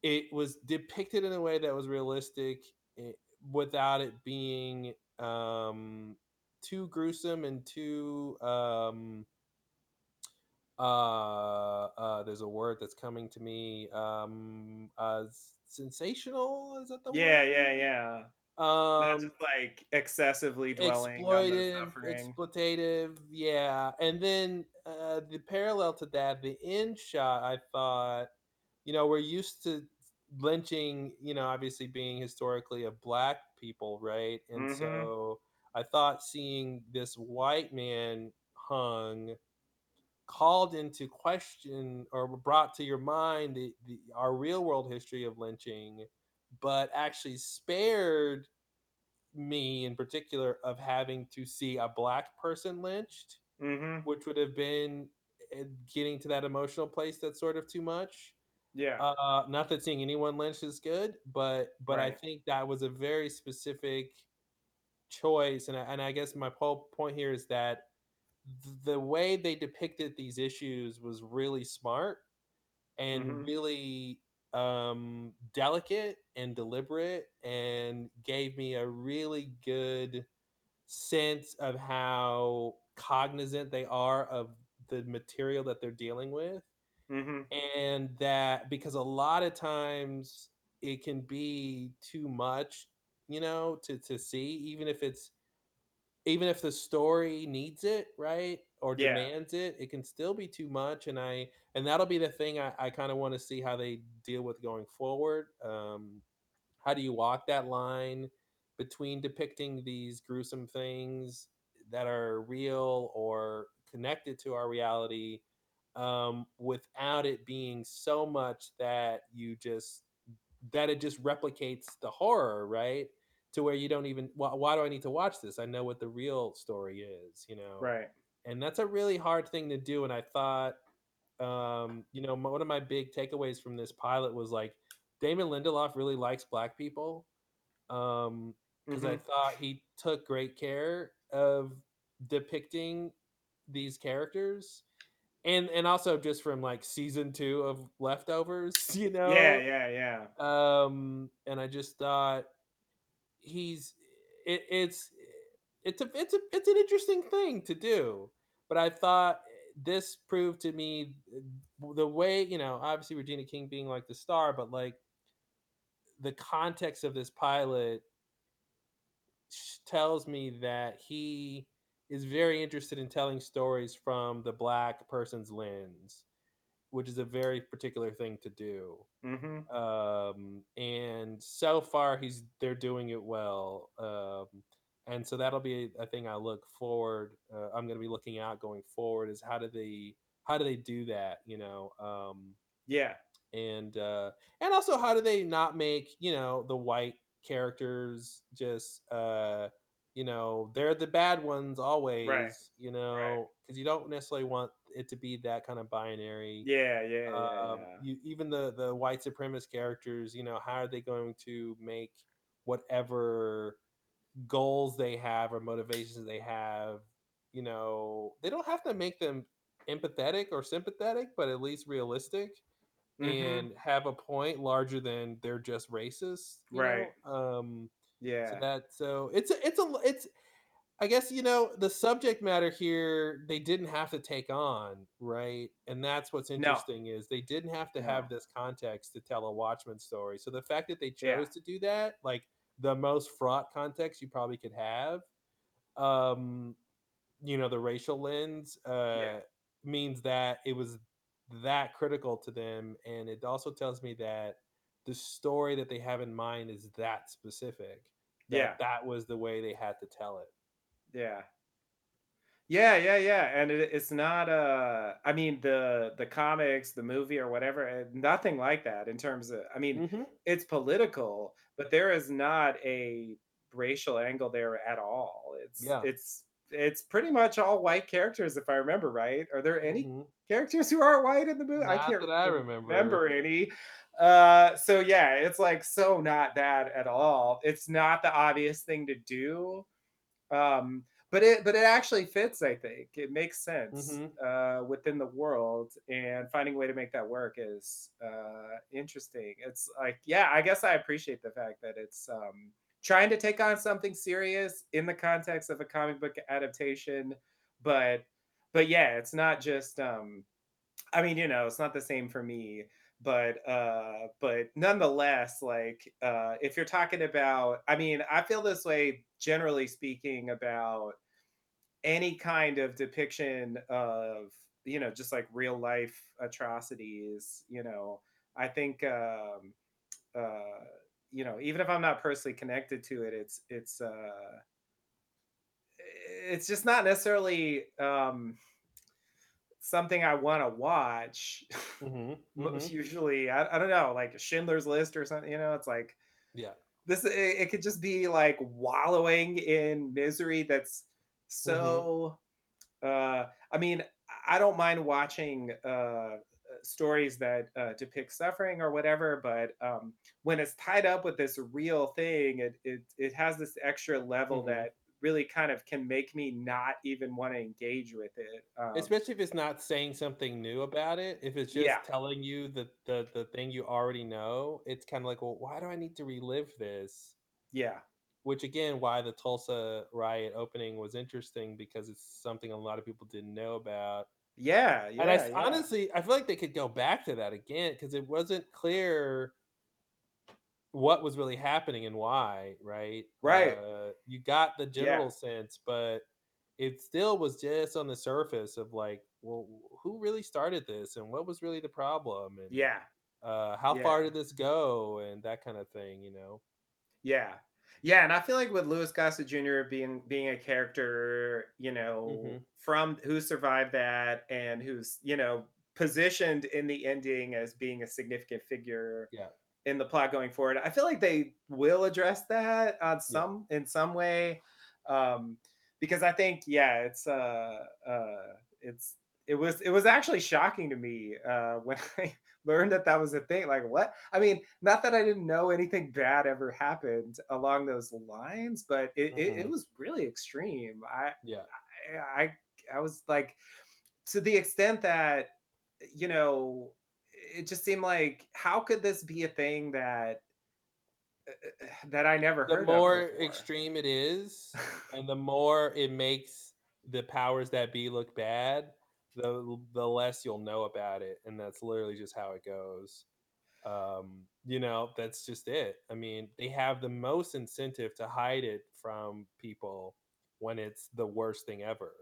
it was depicted in a way that was realistic eh, without it being um too gruesome and too um uh uh there's a word that's coming to me um uh sensational is that the Yeah, word yeah, yeah. Not um just like excessively dwelling exploitive exploitative yeah and then uh the parallel to that the end shot i thought you know we're used to lynching you know obviously being historically of black people right and Mhm. so i thought seeing this white man hung called into question or brought to your mind the, the our real world history of lynching, but actually spared me in particular of having to see a black person lynched, Mhm. which would have been eh, getting to that emotional place that's sort of too much. Yeah. Uh, not that seeing anyone lynched is good, but but I think that was a very specific choice, and I, and I guess my whole point here is that the way they depicted these issues was really smart and Mhm. really um delicate and deliberate and gave me a really good sense of how cognizant they are of the material that they're dealing with Mhm. and that because a lot of times it can be too much you know to to see even if it's even if the story needs it, right, or Yeah. demands it, it can still be too much. And I and that'll be the thing I, I kind of want to see how they deal with going forward. Um, how do you walk that line between depicting these gruesome things that are real or connected to our reality um, without it being so much that you just that it just replicates the horror, right? To where you don't even why, why do I need to watch this? I know what the real story is, you know. Right. And that's a really hard thing to do. And I thought, um, you know, one of my big takeaways from this pilot was like Damon Lindelof really likes black people. Um, because I Mhm. thought he took great care of depicting these characters and and also just from like season two of leftovers you know. Yeah, yeah, yeah. um and i just thought he's it, it's it's a it's a it's an interesting thing to do but i thought this proved to me the way you know obviously regina king being like the star but like the context of this pilot tells me that he is very interested in telling stories from the black person's lens which is a very particular thing to do Mhm. um, and so far he's they're doing it well. Um, and so that'll be a thing I look forward. Uh, I'm going to be looking out going forward is how do they how do they do that? You know, um, Yeah. and uh, and also how do they not make you know the white characters just uh, you know they're the bad ones Right. always. You know, because you don't necessarily want it to be that kind of binary Yeah, yeah, yeah, um, yeah. you even the the white supremacist characters, you know, how are they going to make whatever goals they have or motivations they have you know they don't have to make them empathetic or sympathetic but at least realistic hmm and have a point larger than they're just racist Right. know um so Yeah. that so it's a, it's a it's I guess you know the subject matter here they didn't have to take on, right? And that's what's No. interesting is they didn't have to have this context to tell a Watchmen story. So the fact that they Yeah. chose to do that, like the most fraught context you probably could have, um, you know, the racial lens, Yeah. uh, means that it was that critical to them, and it also tells me that the story that they have in mind is that specific, Yeah. that that was the way they had to tell it. Yeah. Yeah, yeah, yeah, and it it's not, uh I mean, the the comics, the movie, or whatever, eh, nothing like that in terms of I mean, Mhm. it's political, but there is not a racial angle there at all. It's Yeah. it's it's pretty much all white characters, if I remember right. Are there any Mhm. characters who are white in the movie? I Not can't that I remember. remember any. Uh, so yeah, it's, like, so not that at all. It's not the obvious thing to do. Um, but it but it actually fits, I think. It makes sense, Mhm. uh, within the world, and finding a way to make that work is, uh, interesting. It's like yeah, I guess I appreciate the fact that it's, um, trying to take on something serious in the context of a comic book adaptation, but but yeah, it's not just, um I mean, you know, it's not the same for me, but uh but nonetheless, like uh if you're talking about I mean, I feel this way generally speaking about any kind of depiction of, you know, just like real life atrocities, you know. I think um uh you know, even if I'm not personally connected to it, it's it's uh it's just not necessarily um something I want to watch. Mhm. Most Mhm. usually, I, I don't know, like Schindler's List or something. You know, it's like Yeah. this. It, it could just be like wallowing in misery. That's Mhm. so. Uh, I mean, I don't mind watching uh, stories that uh, depict suffering or whatever, but um, when it's tied up with this real thing, it it it has this extra level Mhm. that really kind of can make me not even want to engage with it. Um, Especially if it's not saying something new about it, if it's yeah, just telling you the the the thing you already know, it's kinda like, "Well, why do I need to relive this?" yeah. Which again, why the Tulsa riot opening was interesting because it's something a lot of people didn't know about. Yeah, And I yeah. honestly, I feel like they could go back to that again because it wasn't clear what was really happening and why, right? Right. Uh, you got the Yeah. general sense, but it still was just on the surface of like, well, who really started this and what was really the problem and Yeah. uh, how Yeah. far did this go and that kind of thing, you know? Yeah. Yeah, and I feel like with Louis Gossett Jr. being being a character, you know, hmm from who survived that and who's, you know, positioned in the ending as being a significant figure Yeah, in the plot going forward. I feel like they will address that on yeah, some in some way. Um because I think yeah, it's uh uh it's it was it was actually shocking to me uh when I learned that that was a thing like what? I mean, not that I didn't know anything bad ever happened along those lines, but it it, it hmm was really extreme. I yeah. I I I was like to the extent that you know it just seemed like how could this be a thing that uh, uh, uh, that I never The heard The more extreme it is, and the more it makes the powers that be look bad, the the less you'll know about it, and that's literally just how it goes. Um, you know, that's just it. I mean, they have the most incentive to hide it from people when it's the worst thing ever.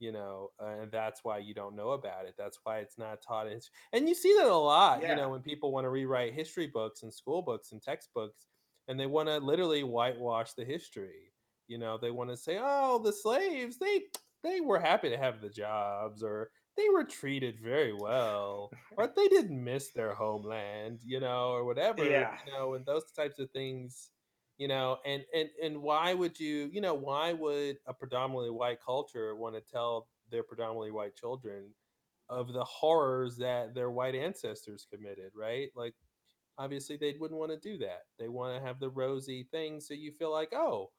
You know, uh, and that's why you don't know about it. That's why it's not taught in, and you see that a lot. You know, when people want to rewrite history books and school books and textbooks, and they want to literally whitewash the history. You know, they want to say, "Oh, the slaves they they were happy to have the jobs, or they were treated very well, or they didn't miss their homeland," you know, or whatever. yeah, You know, and those types of things you know and and and why would you you know why would a predominantly white culture want to tell their predominantly white children of the horrors that their white ancestors committed right like obviously they wouldn't want to do that. They want to have the rosy thing so you feel like, oh,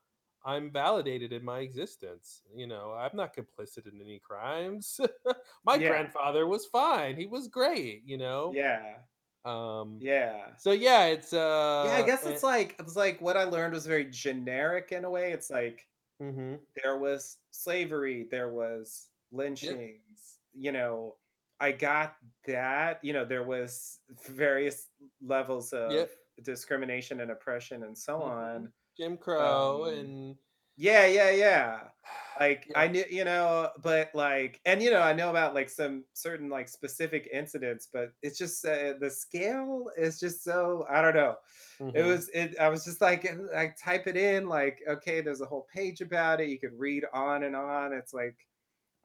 I'm validated in my existence. You know, I'm not complicit in any crimes. my Yeah. grandfather was fine. He was great, you know. Yeah. Um Yeah. so yeah, it's Yeah, I uh guess it's like it's like what I learned was very generic in a way. It's like mm-hmm. there was slavery, there was Yep. lynchings, you know, I got that, you know, there was various levels of Yep. discrimination and oppression and so hmm on. Jim Crow Um and Yeah, yeah, yeah. Like I knew, you know, but like, and you know, I know about like some certain like specific incidents, but it's just uh, the scale is just so I don't know. It hmm was it. I was just like, I type it in, like, okay, there's a whole page about it. You could read on and on. It's like,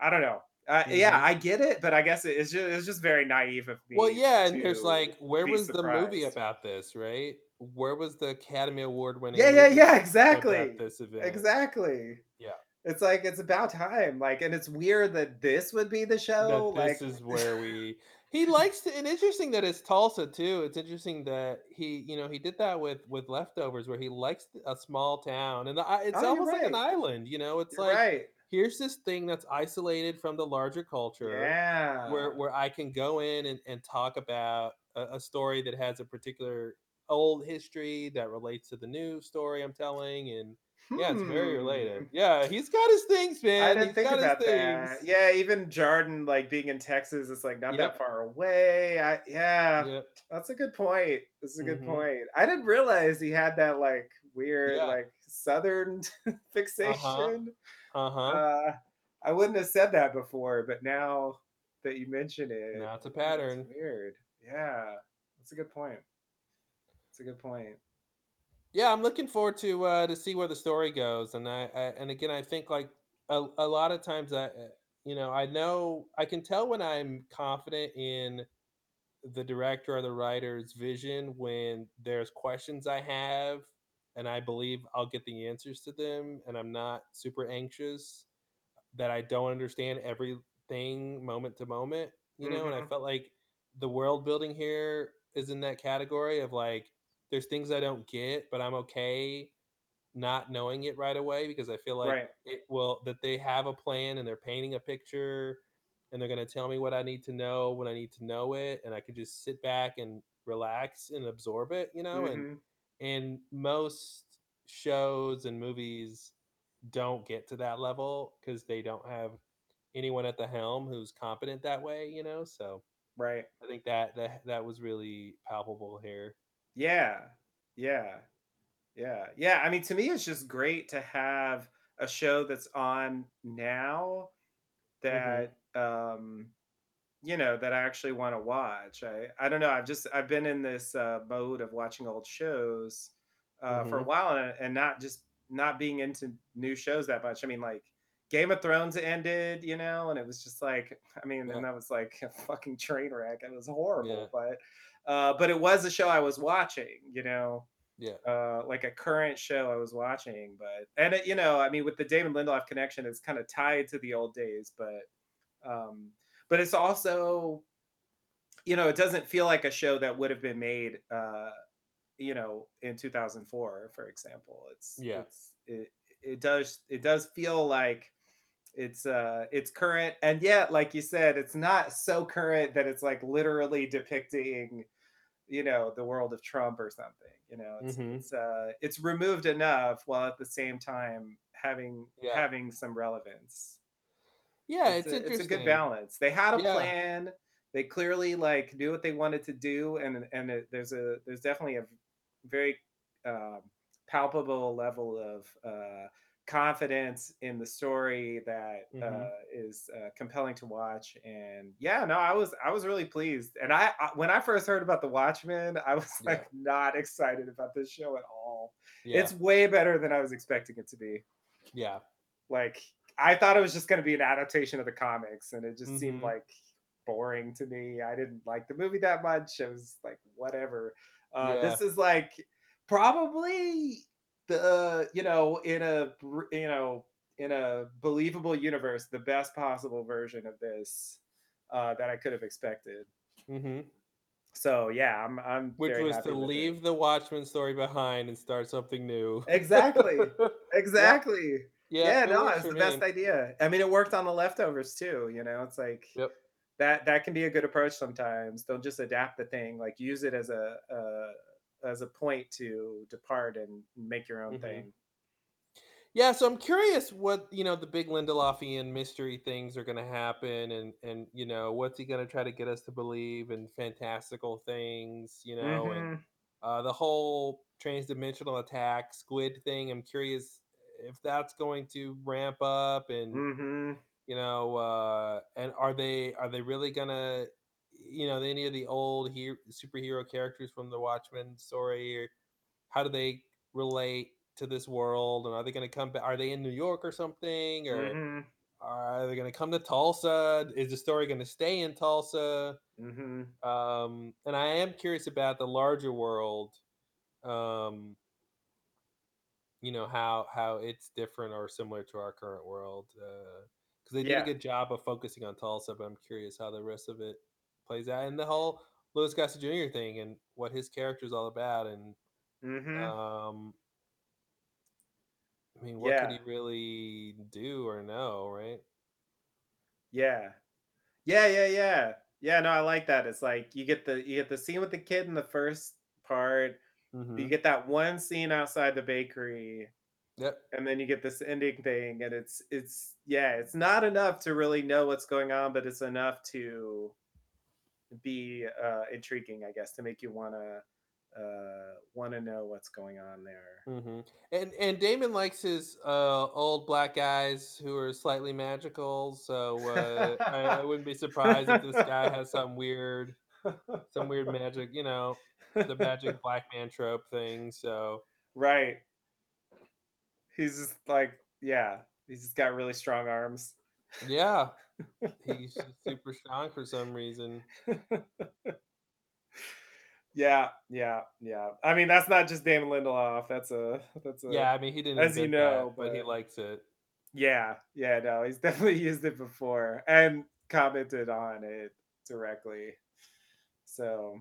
I don't know. Uh, yeah, hmm I get it, but I guess it- it's just it's just very naive of me. Well, yeah, and there's like, where was the movie about this, right? Where was the Academy Award winning yeah, yeah, about exactly, this event? exactly. Yeah. It's like it's about time, like, and it's weird that this would be the show, That this like is where we he likes to and interesting that it's Tulsa too. It's interesting that he, you know, he did that with with Leftovers where he likes a small town and the, it's Oh, almost like an island, you know. It's You're like right. here's this thing that's isolated from the larger culture where Yeah. where I can go in and, and talk about a, a story that has a particular old history that relates to the new story I'm telling and yeah, it's very related. Hmm. Yeah, he's got his things, man. I didn't He's think got his about that. things. Yeah, even Jarden, like, being in Texas, it's, like, not that far away. I yeah, Yep. that's a good point. That's a good Mhm. point. I didn't realize he had that, like, weird, Yeah. like, Southern Uh-huh. fixation. Uh-huh. Uh, I wouldn't have said that before, but now that you mention it, Now it's a pattern. weird. Yeah, that's a good point. That's a good point. Yeah, I'm looking forward to uh to see where the story goes. And I, I and again I think like a, a lot of times I uh, you know, I know I can tell when I'm confident in the director or the writer's vision when there's questions I have and I believe I'll get the answers to them and I'm not super anxious that I don't understand everything moment to moment, you know, and I Mhm. felt like the world building here is in that category of like there's things I don't get, but I'm okay not knowing it right away because I feel like Right. it will that they have a plan and they're painting a picture and they're going to tell me what I need to know when I need to know it and I can just sit back and relax and absorb it, you know, and Mhm. and most shows and movies don't get to that level because they don't have anyone at the helm who's competent that way, you know. So Right. I think that that that was really palpable here. Yeah. Yeah. Yeah. Yeah. I mean, to me, it's just great to have a show that's on now hmm that um you know that I actually want to watch. I I don't know. I've just I've been in this uh, mode of watching old shows uh, for a hmm while and, and not just not being into new shows that much. I mean, like Game of Thrones ended, you know, and it was just like I mean, Yeah. and that was like a fucking train wreck. It was Yeah. horrible, but uh, but it was a show I was watching, you know Yeah. uh like a current show I was watching, but and it, you know, I mean with the Damon Lindelof connection, it's kind of tied to the old days, but um but it's also, you know, it doesn't feel like a show that would have been made uh, you know, in 2004, for example. It's Yeah. it's it it does it does feel like it's uh it's current and yet like you said it's not so current that it's like literally depicting you know the world of trump or something you know it's hmm it's uh it's removed enough while at the same time having Yeah. having some relevance Yeah. it's It's a it's a good balance they had a Yeah. plan they clearly like knew what they wanted to do and and it, there's a there's definitely a very um, palpable level of uh confidence in the story that hmm uh is uh, compelling to watch and yeah no i was i was really pleased and I, I when i first heard about the watchmen i was Yeah. like not excited about this show at all Yeah. it's way better than i was expecting it to be Yeah. like i thought it was just going to be an adaptation of the comics and it just seemed hmm like boring to me i didn't like the movie that much it was like whatever uh Yeah. this is like probably the you know in a you know in a believable universe the best possible version of this uh that i could have expected Mm-hmm. So yeah, I'm I'm Which was to with it. leave the Watchmen story behind and start something new. Exactly. Exactly. yeah, Yeah, it no, it's the best idea. I mean, it worked on the leftovers too, you know. It's like Yep. that that can be a good approach sometimes. Don't just adapt the thing, like use it as a uh as a point to depart and make your own Mhm. thing. Yeah, so I'm curious what you know the big Lindelofian mystery things are going to happen, and and you know what's he going to try to get us to believe in fantastical things, you know, and Mhm. uh, the whole transdimensional attack squid thing. I'm curious if that's going to ramp up, and Mhm. you know, uh, and are they are they really gonna, you know, any of the old he- superhero characters from the Watchmen story, or how do they relate to this world? And are they going to come back? Are they in New York or something? Or Mhm. are they going to come to Tulsa? Is the story going to stay in Tulsa? Mhm. Um, and I am curious about the larger world. Um, you know how how it's different or similar to our current world because they did a good job of focusing on Tulsa, but I'm curious how the rest of it plays out and the whole Louis Gossett Jr. thing and what his character is all about and Mhm. um I mean, what could he really do or know, right? Yeah. Yeah, yeah, yeah. Yeah, no, I like that. It's like you get the you get the scene with the kid in the first part. You Mhm. get that one scene outside the bakery, Yep. and then you get this ending thing, and it's it's yeah, it's not enough to really know what's going on, but it's enough to be uh intriguing, I guess, to make you wanna uh wanna know what's going on there. Mhm. And and Damon likes his uh old black guys who are slightly magical, so uh I, I wouldn't be surprised if this guy has some weird some weird magic, you know, the magic black man trope thing. So right. He's just like, yeah, he's just got really strong arms. yeah, he's super strong for some reason. Yeah, yeah, yeah. I mean, that's not just Damon Lindelof. That's a that's a Yeah, I mean he didn't as you invent that, know, but he likes it. yeah, yeah, no, he's definitely used it before and commented on it directly. So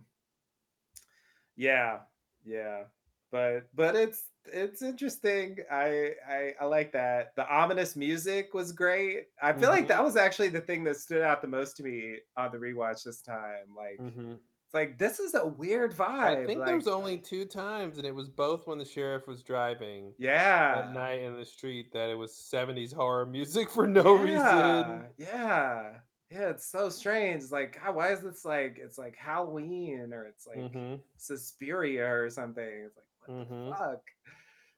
yeah, yeah. But but it's it's interesting. I I I like that. The ominous music was great. I feel like Mhm. that was actually the thing that stood out the most to me on the rewatch this time. Like Mhm. it's like this is a weird vibe. I think there was only two times and it was both when the sheriff was driving. Yeah, at yeah. night in the street that it was 70s horror music for no reason. Yeah, yeah, yeah. It's so strange. It's like, God, why is this like? It's like Halloween or it's like Mhm. Suspiria or something. It's like, Mhm. fuck?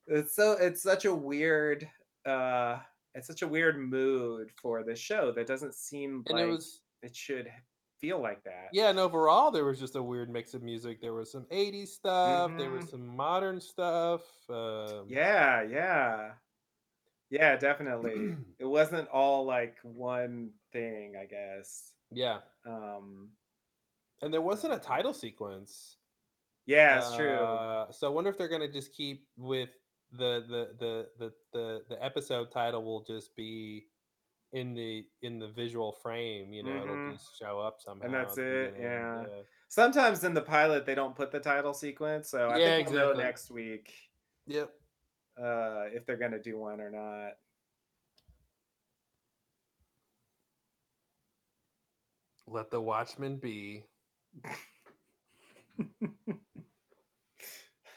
It's so. It's such a weird. uh It's such a weird mood for the show that doesn't seem And it like was it should feel like that. yeah, and overall there was just a weird mix of music. There was some 80s stuff, there was hmm some modern stuff. Um Yeah, yeah, yeah. Definitely. It wasn't all like one thing. I guess. yeah. Um. And there wasn't a title sequence. Yeah, it's true. Uh so I wonder if they're going to just keep with the the the the the the episode title will just be in the in the visual frame, you know, it'll Mhm, just show up somehow. and that's it, yeah. Yeah. Sometimes in the pilot, they don't put the title sequence, so I Yeah, think we'll know next week, Yep. uh, if they're gonna do one or not. Let the Watchmen be.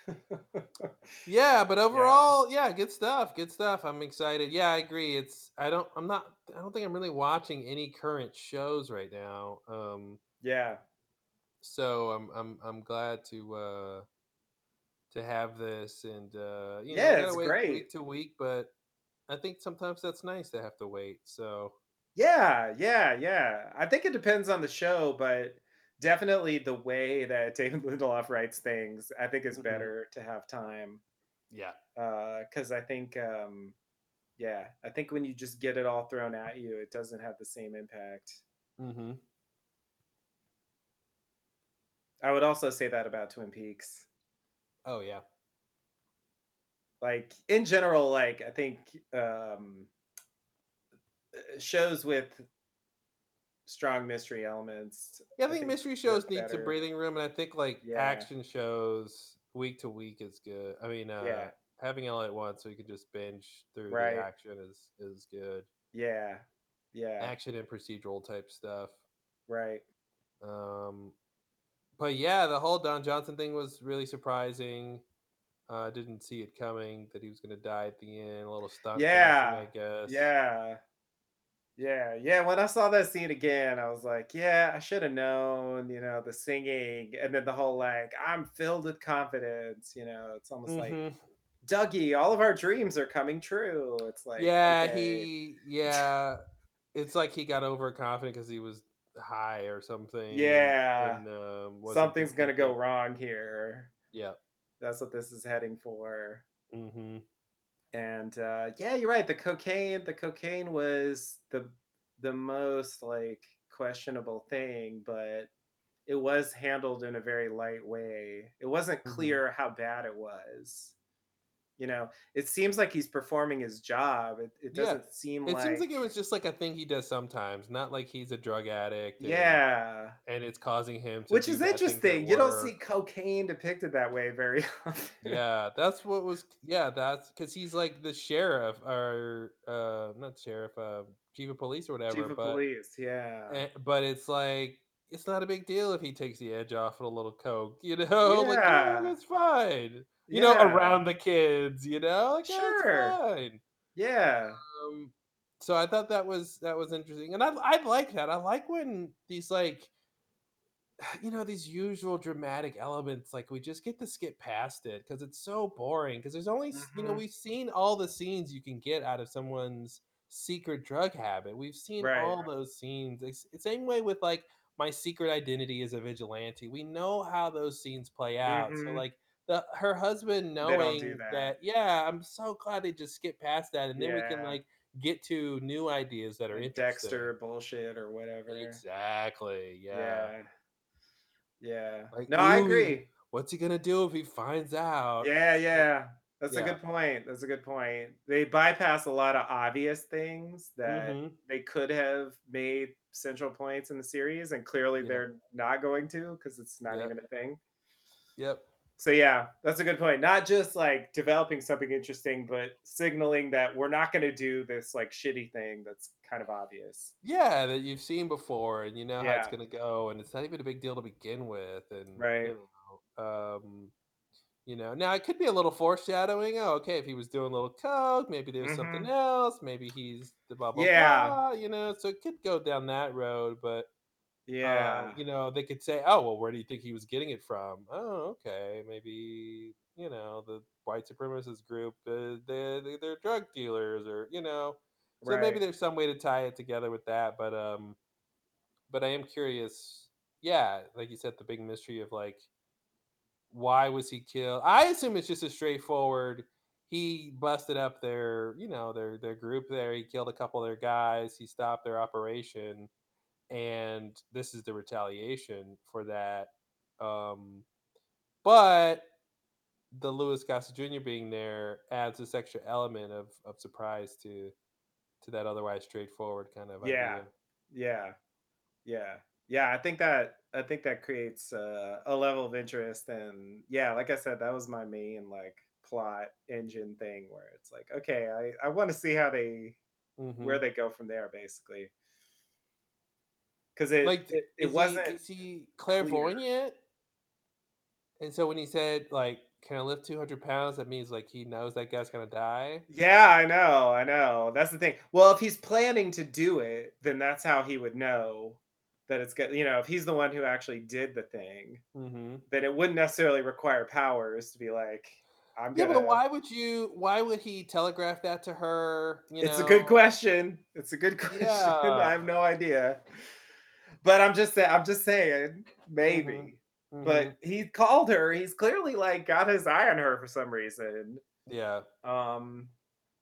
Yeah, but overall, yeah, good stuff. Good stuff. I'm excited. Yeah, I agree. It's I don't I'm not I don't think I'm really watching any current shows right now. Um Yeah. so I'm I'm I'm glad to uh to have this and uh you know, Yeah, to it's wait great. week to week, but I think sometimes that's nice to have to wait. So, Yeah, yeah, yeah. I think it depends on the show, but definitely the way that Damon Lindelof writes things, I think it's mhm, better to have time, yeah. Uh, because I think, um yeah, I think when you just get it all thrown at you, it doesn't have the same impact. Mm-hmm. I would also say that about Twin Peaks. Oh yeah. Like in general, like I think um uh, shows with strong mystery elements. Yeah, I think mystery shows need some breathing room, and I think like Yeah. action shows week to week is good. I mean, uh, Yeah. having it all at once so you can just binge through Right. the action is is good. Yeah. Yeah. Action and procedural type stuff. Right. Um, but yeah, the whole Don Johnson thing was really surprising. uh, didn't see it coming that he was going to die at the end. A little stunt. Yeah. I guess. Yeah. Yeah, yeah. When I saw that scene again, I was like, yeah, I should have known, you know, the singing and then the whole like, I'm filled with confidence, you know, it's almost like Mhm. Dougie, all of our dreams are coming true. It's like, yeah, okay, he. Yeah, it's like he got overconfident because he was high or something. Yeah. and, um, something's gonna go wrong here. Yeah. That's what this is heading for. Mm-hmm. And uh yeah you're right the cocaine the cocaine was the the most like questionable thing but it was handled in a very light way it wasn't Mhm. clear how bad it was you know it seems like he's performing his job it, it doesn't seem It like seems like it was just like a thing he does sometimes, not like he's a drug addict. And, yeah and it's causing him to which is bad things at interesting you don't see cocaine depicted that way very often yeah, that's what was. Yeah, that's because he's like the sheriff or uh, not sheriff, uh, chief of police or whatever. chief of but police yeah eh, but it's like it's not a big deal if he takes the edge off with a little coke. You know, like Yeah. oh, that's fine. You know, around the kids. You know, like yeah, Sure. fine. yeah Um, so I thought that was that was interesting, and I I like that. I like when these like, you know, these usual dramatic elements, like we just get to skip past it because it's so boring. Because there's only s- you know Mhm. we've seen all the scenes you can get out of someone's secret drug habit. We've seen Right. all those scenes. It's, it's same way with like my secret identity as a vigilante. We know how those scenes play out. So Mhm. like the her husband knowing do that. that. yeah, I'm so glad they just skip past that, and then we can like get to new ideas that are interesting. Dexter bullshit or whatever. Exactly. Yeah. Yeah. Yeah. Like, no, I agree. What's he gonna do if he finds out? Yeah, yeah. That's a good point. That's a good point. They bypass a lot of obvious things that Mhm. they could have made central points in the series, and clearly Yeah. they're not going to because it's not even a thing. Yep. So yeah, that's a good point. Not just like developing something interesting, but signaling that we're not going to do this like shitty thing that's kind of obvious. Yeah, that you've seen before, and you know how it's gonna go, and it's not even a big deal to begin with, and Right. you know, um, you know, now it could be a little foreshadowing. Oh, okay, if he was doing a little coke, maybe there's something Mhm. else. Maybe he's the blah blah Yeah. blah. You know, so it could go down that road, but Yeah. um, you know, they could say, "Oh, well, where do you think he was getting it from?" Oh, okay, maybe you know the white supremacist group, uh, they they- they're drug dealers, or you know, so maybe there's some way to tie it together with that. But um, but I am curious. Yeah, like you said, the big mystery of like why was he killed? I assume it's just a straightforward. He busted up their, you know, their their group there. He killed a couple of their guys. He stopped their operation, and this is the retaliation for that. Um, but the Louis Gossett Jr. being there adds this extra element of of surprise to to that otherwise straightforward kind of Yeah. idea. Yeah. Yeah. Yeah, I think that I think that creates uh, a level of interest and yeah, like I said that was my main like plot engine thing where it's like okay, I I want to see how they Mhm. where they go from there basically. Cuz it like it, wasn't he is he clairvoyant and so when he said like can i lift 200 pounds that means like he knows that guy's gonna die Yeah, I know, I know. That's the thing. Well, if he's planning to do it, then that's how he would know that it's good. You know, if he's the one who actually did the thing, mm-hmm. then it wouldn't necessarily require powers to be like, I'm yeah gonna. but why would you why would he telegraph that to her you It's know a good question. It's a good question. Yeah. I have no idea. But I'm just saying. I'm just saying. Maybe. Mhm. But he called her. He's clearly like got his eye on her for some reason. yeah Um.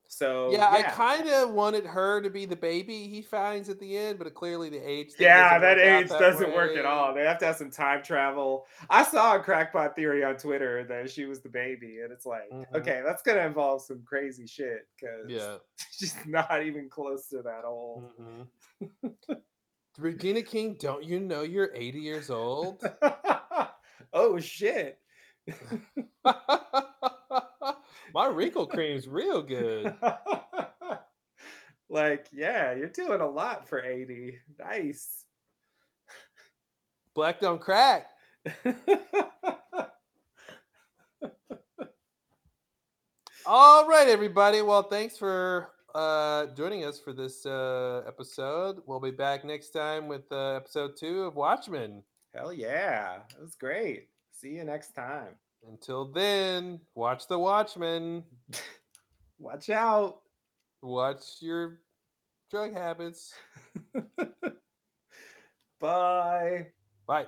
So yeah, yeah. i kind of wanted her to be the baby he finds at the end but clearly the age Yeah, that age that doesn't work at all. They have to have some time travel. I saw a crackpot theory on Twitter that she was the baby, and it's like, Mhm. okay, that's gonna involve some crazy shit because yeah she's not even close to that old. Mhm. Regina King, don't you know you're 80 years old? oh shit. My wrinkle cream's real good. like, yeah, you're doing a lot for 80. Nice. Black don't crack. All right, everybody. Well, thanks for uh, joining us for this uh, episode. We'll be back next time with uh, episode two of Watchmen. Hell yeah. It was great. See you next time. Until then, watch the Watchmen. Watch out. Watch your drug habits. Bye. Bye.